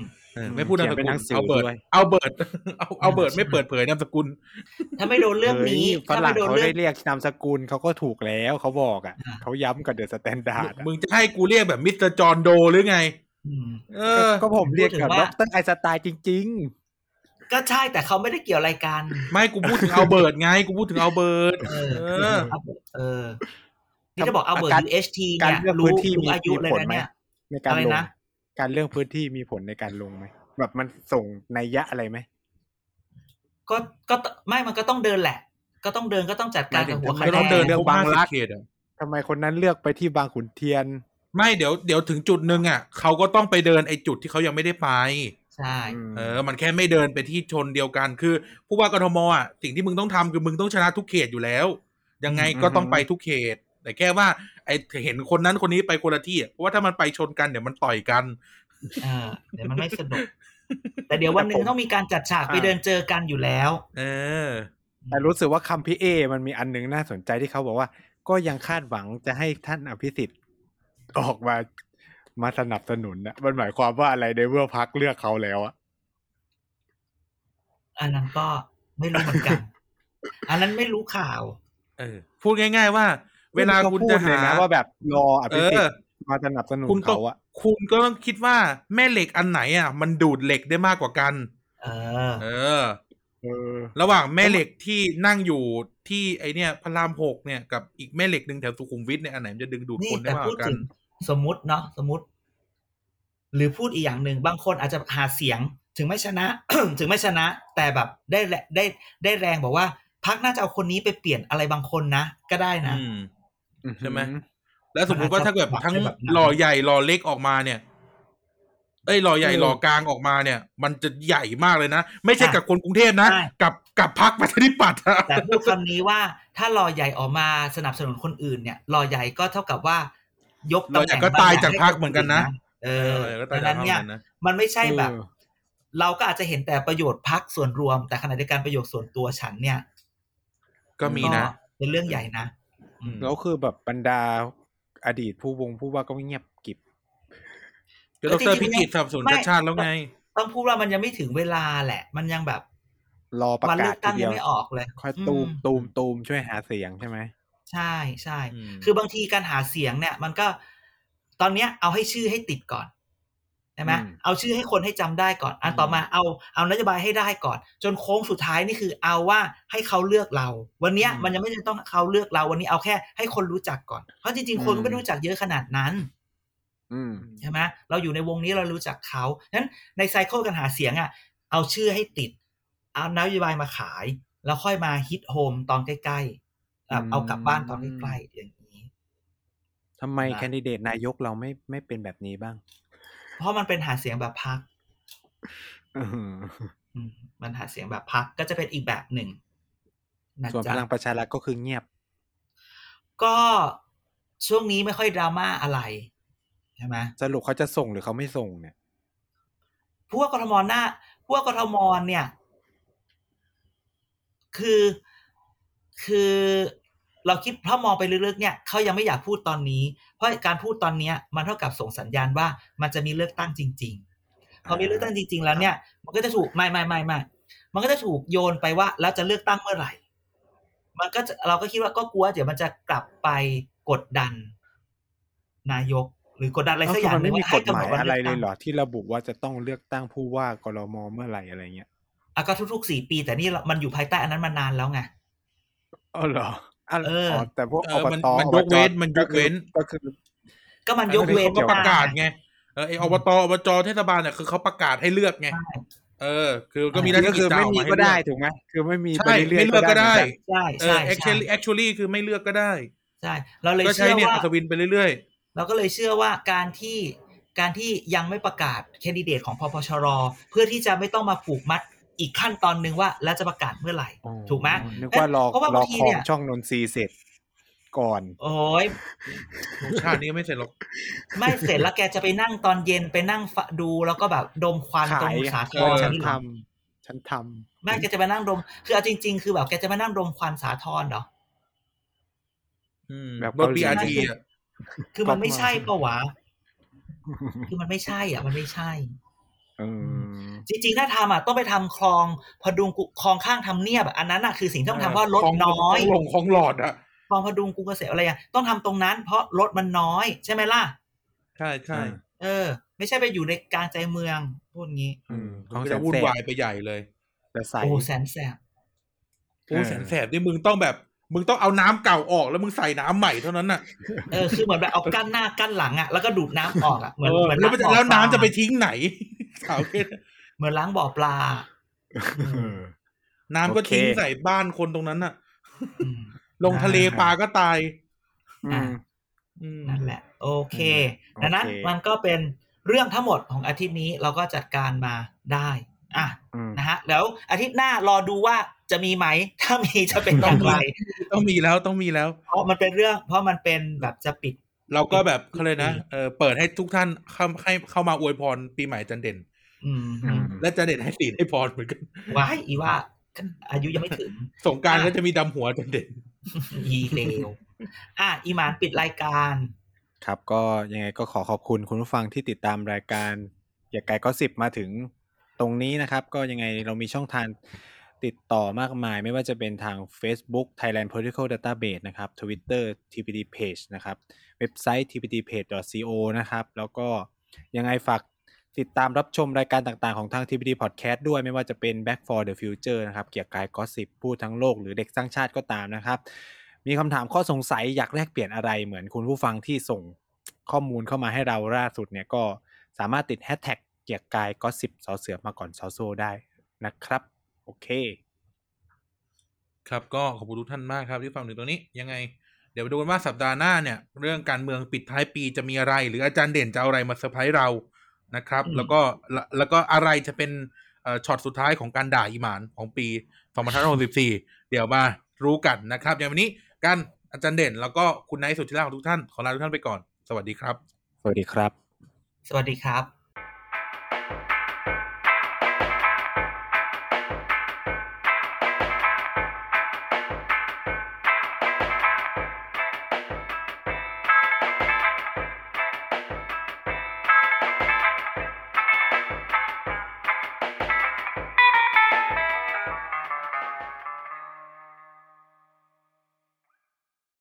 ไม่พูดนามสเขียนเป็นกุหนัลงสือเอาเบิร์ตด้วยเอาเบิร์ตเอาเอาเบิร์ตไม่เปิดเผยนามสกุล ถ้าไม่โดนเรื่องนี้ฮ้ยฝถ้ารั่ไม่งโดนเขาเรื่อได้งเรียกนามสกุลเขาก็ถูกแล้วเขาบอกอะอ่าเขาย้ำกับเดอะสแตนดาร์ดมึงจะให้กูเรียกแบบมิสเตอร์จอห์นโดหรือไงอืมเออก็ผมเรียกกับพูดถึงดว่ารไอน์สไตล์จริงก็ใช่แต่เขาไม่ได้เกี่ยวอะไรกันไม่กูพูดถึงเอาเบิร์ตไง กูพูดถึงเอาเบิร์ตเออเออเอาเออนี่จะบอกเอาเบอร์การ UHT การเนี่ยเลือกรู้พื้นที่รู้มีอายุมีเลยผลนะไหมเนี่ยๆในการอะไรลงนะ การเลือกพื้นที่มีผลในการลงไหมแบบมันส่งนัยยะอะไรไหมก็ก็ไม่มันก็ต้องเดินแหละ ก็ต้องเดินก็ต้องจัดการกับหัวหมายคะถึงทำไมแนต้องเดินนเรื่องครบบางห้าสิรับกเขตอะทำไมคนนั้นเลือกไปที่บางขุนเทียน ไม่เดี๋ยวเดี๋ยวถึงจุดหนึ่งอะเขาก็ต้องไปเดินไอ้จุดที่เขายังไม่ได้ไปใช่เออ มันแค่ไม่เดินไปที่ชนเดียวกันคือ ผู้ว่ากทมอะสิ่งที่มึงต้องทำคือมึงต้องชนะทุกเขตอยู่แล้ว ยังไงก็ต้องไปทุกเขต แต่แค่ว่า ไอเห็นคนนั้นคนนี้ไปคนละที่อะเพราะว่าถ้ามันไปชนกันเดี๋ยวมันต่อยกันเออเดี๋ยวมันไม่สนุก แต่เดี๋ยววันหนึ่งต้องมีการจัดฉากไปอ่าเดินเจอกันอยู่แล้ว เออ แต่รู้สึกว่าคำพี่เอ มันมีอันหนึงน่าสนใจที่เขาบอกว่า ก็ยังคาดหวังจะให้ท่านอภิสิทธิ์ออกมามาสนับสนุนนะมันหมายความว่าอะไรในเมื่อพักเลือกเขาแล้วอะอันนั้นก็ไม่รู้เหมือนกัน อันนั้นไม่รู้ข่าว เออ พูดง่าย ๆ ว่า เวลาคุณจะพูดเลยหานะว่าแบบรออภิสิทเออธิ์มาสนับสนุนคุณต้องเขาอะคุณก็ต้องคิดว่าแม่เหล็กอันไหนอะ มันดูดเหล็กได้มากกว่ากันเออเออเออระหว่างแม่เหล็กที่นั่งอยู่ที่ไอเนี่ยพระรามหกเนี่ยกับอีกแม่เหล็กหนึ่งแถวสุขุมวิทเนี่ยอันไหนมันจะดึงดูดนี่คนได้แต่มากพูกดว่ากัถึนงสมมุติเนาะสมมุติ หรือพูดอีกอย่างหนึ่งบางคนอาจจะหาเสียงถึงไม่ชนะ ถึงไม่ชนะ แต่แบบได้แรได้ได้แรงบอกว่าพักน่าจะเอาคนนี้ไปเปลี่ยนอะไรบางคนนะ ก็ได้นะอืมอื ใช่ไหมอืแล้วสมมติว่าถ้าเกิดทั้งแบบนั้นหล่อใหญ่หล่อเล็กออกมาเนี่ยเอ้ยหล่อใหญ่เออหล่อกลางออกมาเนี่ย มันจะใหญ่มากเลยนะ ไม่ใช่อะกับคนกรุงเทพนะใช่กับกับพักประชาธิปัตย์อะแต่พูดคำนี้ว่าถ้าหล่อใหญ่ออกมาสนับสนุนคนอื่นเนี่ยหล่อใหญ่ก็เท่ากับว่ายกหล่อตำแหใหญ่น่งก็บงตายอย่งจากให้พรรคคนเหมือนกันนะเอเอออก็ตายดังจากนั้นพรรคเนี่ยเหมือนกันนะมันไม่ใช่แบบเออเราก็อาจจะเห็นแต่ประโยชน์พักส่วนรวม แต่ขณะเดียวกันประโยชน์ส่วนตัวฉันเนี่ย ก็มีนะเป็นเรื่องใหญ่นะอืม แล้วคือแบบบรรดาอดีตผู้วงผู้ว่าก็เงียบกริบก็ดรพิจิตรสนับสนุนชาติชาติแล้วไง ต้องพูดว่ามันยังไม่ถึงเวลาแหละ มันยังแบบ รอประวันกาเลืศอกตั้งทีเดียัยวงไม่ออกเลยค่อยตูมอืตูมตูมช่วยหาเสียงใช่ไหมใช่ใช่อืมคือบางทีการหาเสียงเนี่ย มันก็ตอนเนี้ยเอาให้ชื่อให้ติดก่อนใช่ไหมอืมเอาชื่อให้คนให้จำได้ก่อน อันต่อมาเอาเอานโยบายให้ได้ก่อน จนโค้งสุดท้ายนี่คือเอาว่าให้เขาเลือกเรา วันเนี้ยอืมมันยังไม่จำต้องเขาเลือกเรา วันนี้เอาแค่ให้คนรู้จักก่อน เพราะจริงๆ คนก็ไม่รู้จักเยอะขนาดนั้นอืมใช่ไหมเราอยู่ในวงนี้เรารู้จักเขาฉะนั้นในไซเคิลการหาเสียงอะ เอาชื่อให้ติด เอานโยบายมาขาย แล้วค่อยมาฮิตโฮมตอนใกล้ๆแบบเอากลับบ้านตอนใกล้ๆอย่างนี้ทำไมนะแคนดิเดตนายกเราไม่ไม่เป็นแบบนี้บ้าง เพราะมันเป็นหาเสียงแบบพักอืมอืมมันหาเสียงแบบพักก็จะเป็นอีกแบบหนึ่งนะส่วนพจ๊ะลังประชารัฐก็คือเงียบ ก็ช่วงนี้ไม่ค่อยดราม่าอะไรใช่ไหมสรุปเขาจะส่งหรือเขาไม่ส่งเนี่ย พวกกทมหน้า พวกกทมเนี่ย คือคือ เราคิดถ้ามองไปลึกๆเนี่ยเขายังไม่อยากพูดตอนนี้ เพราะการพูดตอนเนี้ยมันเท่ากับส่งสัญญาณว่ามันจะมีเลือกตั้งจริง ๆ พอมีเลือกตั้งจริง ๆ แล้วเนี่ย มันก็จะถูกไม่ไม่ไม่ไม่มันก็จะถูกโยนไปว่าแล้วจะเลือกตั้งเมื่อไหร่ มันก็จะเราก็คิดว่าก็กลัว เดี๋ยวมันจะกลับไปกดดัน นายก หรือกดดันอะไรสักอย่างมันหนึ่ไม่งมีว่ากให้ฎกำหหนมาดยวันอะไรเลือกเลตั้ยงเหรอที่ระบุว่าจะต้องเลือกตั้งผู้ว่ากรมเมื่อไหร่อะไรเงี้ยอะก็ทุกๆสี่ปี แต่นี่มันอยู่ภายใต้อันนั้นมานานแล้วไงอ๋อเหรออะ เอออ๋อแต่พวกเอออบมันตมันอบยกเว้นจมันยกเว้นก็คือ ก็มันอันยนี้กเว้นเขาก็ประกาศได้ไงเออไออบตอบจเทศบาลเนี่ยคือเขาประกาศให้เลือกไงใช่เออ คือก็มีหก็น้าที่คือจะไม่เอามีมาให้ก็เลืได้อกถูกไหมคือไม่มีใช่ไปเรื่อยไม่เลือกก็ได้เหมือนนใช่เอใช่อใช่ actually actually คือไม่เลือกก็ได้ใช่เราเลยก็ใช้เชื่อเนี่ยว่าอัศวินไปเรื่อยเราก็เลยเชื่อว่าการที่การที่ยังไม่ประกาศแคนดิเดตของพปชร เพื่อที่จะไม่ต้องมาผูกมัด อีกขั้นตอนหนึ่งว่าแล้วจะประกาศเมื่อไหร่อ๋อถูกไหมนึกว่ารอเพราะว่ารบาองทีขอเนี่งยช่องนนทรีย์เสร็จก่อน โอ้ยๆชาตินี้ไม่เสร็จหรอก ไม่เสร็จแล้วแกจะไปนั่งตอนเย็นไปนั่งฟะดูแล้วก็แบบดมควันตรงขายสาทเออรฉันนี่ทเหรอำฉันทำไม่แกจะไปนั่งดม คือเอาจริง ๆ คือแบบแกจะมานั่งดมควันสาทรเหรออืมแบบรถเกาหลี BRT อะคือมันไม่ใช่ปะวะ คือมันไม่ใช่อะ มันไม่ใช่เออ จริงๆ ถ้าทำอะต้องไปทำคลองพดุงกุคลองข้างทำเนียบอะอันนั้นอะคือสิ่งที่ต้องทำเพราะรถของน้อยของหลงของหลอดอะคลองพดุงกรุงเกษตรอะไรอะต้องทำตรงนั้น เพราะรถมันน้อย ใช่ไหมล่ะ ใช่ใช่เออ ไม่ใช่ไปอยู่ในกลางใจเมืองพูดงี้ อืมมันก็จะวุ่นวายไปใหญ่เลย แต่ใส่โอ้แสนแสบโอ้แสนแสบนี่มึงต้องแบบ มึงต้องเอาน้ำเก่าออกแล้วมึงใส่น้ำใหม่เท่านั้นน่ะ เออคือเหมือนแบบเอากั้นหน้ากั้นหลังอะแล้วก็ดูดน้ำออกอะเหมือนเออเหมือนแล้วมันจะล้างบ่อแล้วน้ำปลาจะไปทิ้งไหนขาวแค่เหมือนล้างบ่อปลาเออน้ำก็โอเคทิ้งใส่บ้านคนตรงนั้นน่ะอืมลงทะเลปลาก็ตายอืมอืมนั่นแหละ โอเคอืมดังนั้นโอเคมันก็เป็นเรื่องทั้งหมดของอาทิตย์นี้เราก็จัดการมาได้ อะอืมนะ ฮะแล้วอาทิตย์หน้ารอดูว่าจะมีไหม ถ้ามีจะเป็นอย่างไรต้องมีแล้วต้องมีแล้ว เพราะมันเป็นเรื่อง เพราะมันเป็นแบบจะปิด เราก็แบบเขาเลยนะเออเปิดให้ทุกท่านเข้าให้เข้ามาอวยพรปีใหม่จันเด่น อืมอืมและจันเด่นให้ศีลให้พรเหมือนกันว้ายอีว่า อายุยังไม่ถึง สงกรารอะก็จะมีดำหัวจันเด่นอีเลวอะอีหมานปิดรายการ ครับก็ยังไงก็ขอขอบคุณคุณผู้ฟังที่ติดตามรายการ อย่าไกลก็สิบมาถึง ตรงนี้นะครับ ก็ยังไงเรามีช่องทางติดต่อมากมาย ไม่ว่าจะเป็นทาง Facebook Thailand Political Database นะครับ Twitter TPD Page นะครับ เว็บไซต์ tpdpage.co นะครับ แล้วก็ยังไงฝากติดตามรับชมรายการต่างๆ ของทาง TPD Podcast ด้วยไม่ว่าจะเป็น Back for the Future นะครับ เกียกกาย Gossip พูดทั้งโลกหรือเด็กสร้างชาติก็ตามนะครับ มีคำถามข้อสงสัยอยากแลกเปลี่ยนอะไรเหมือนคุณผู้ฟังที่ส่งข้อมูลเข้ามาให้เราล่าสุดเนี่ยก็สามารถติดแฮชแท็ก เกียกกาย Gossip สอเสือมาก่อนซอโซ่ได้นะครับ โอเค ครับก็ขอบคุณทุกท่านมากครับที่ฟังถึงตรงนี้ยังไง เดี๋ยวไปดูกันว่าสัปดาห์หน้าเนี่ย เรื่องการเมืองปิดท้ายปีจะมีอะไร หรืออาจารย์เด่นจะเอาอะไรมาเซอร์ไพรส์เรานะครับอืมแล้วก็แล้วแล้วก็อะไรจะเป็นเอ่อช็อตสุดท้ายของการด่าอีหมานของปี2564เดี๋ยวมารู้กันนะครับ อย่างวันนี้กันอาจารย์เด่น แล้วก็คุณนายสุดที่รักของทุกท่าน ขอลาทุกท่านไปก่อน สวัสดีครับ สวัสดีครับ สวัสดีครับ you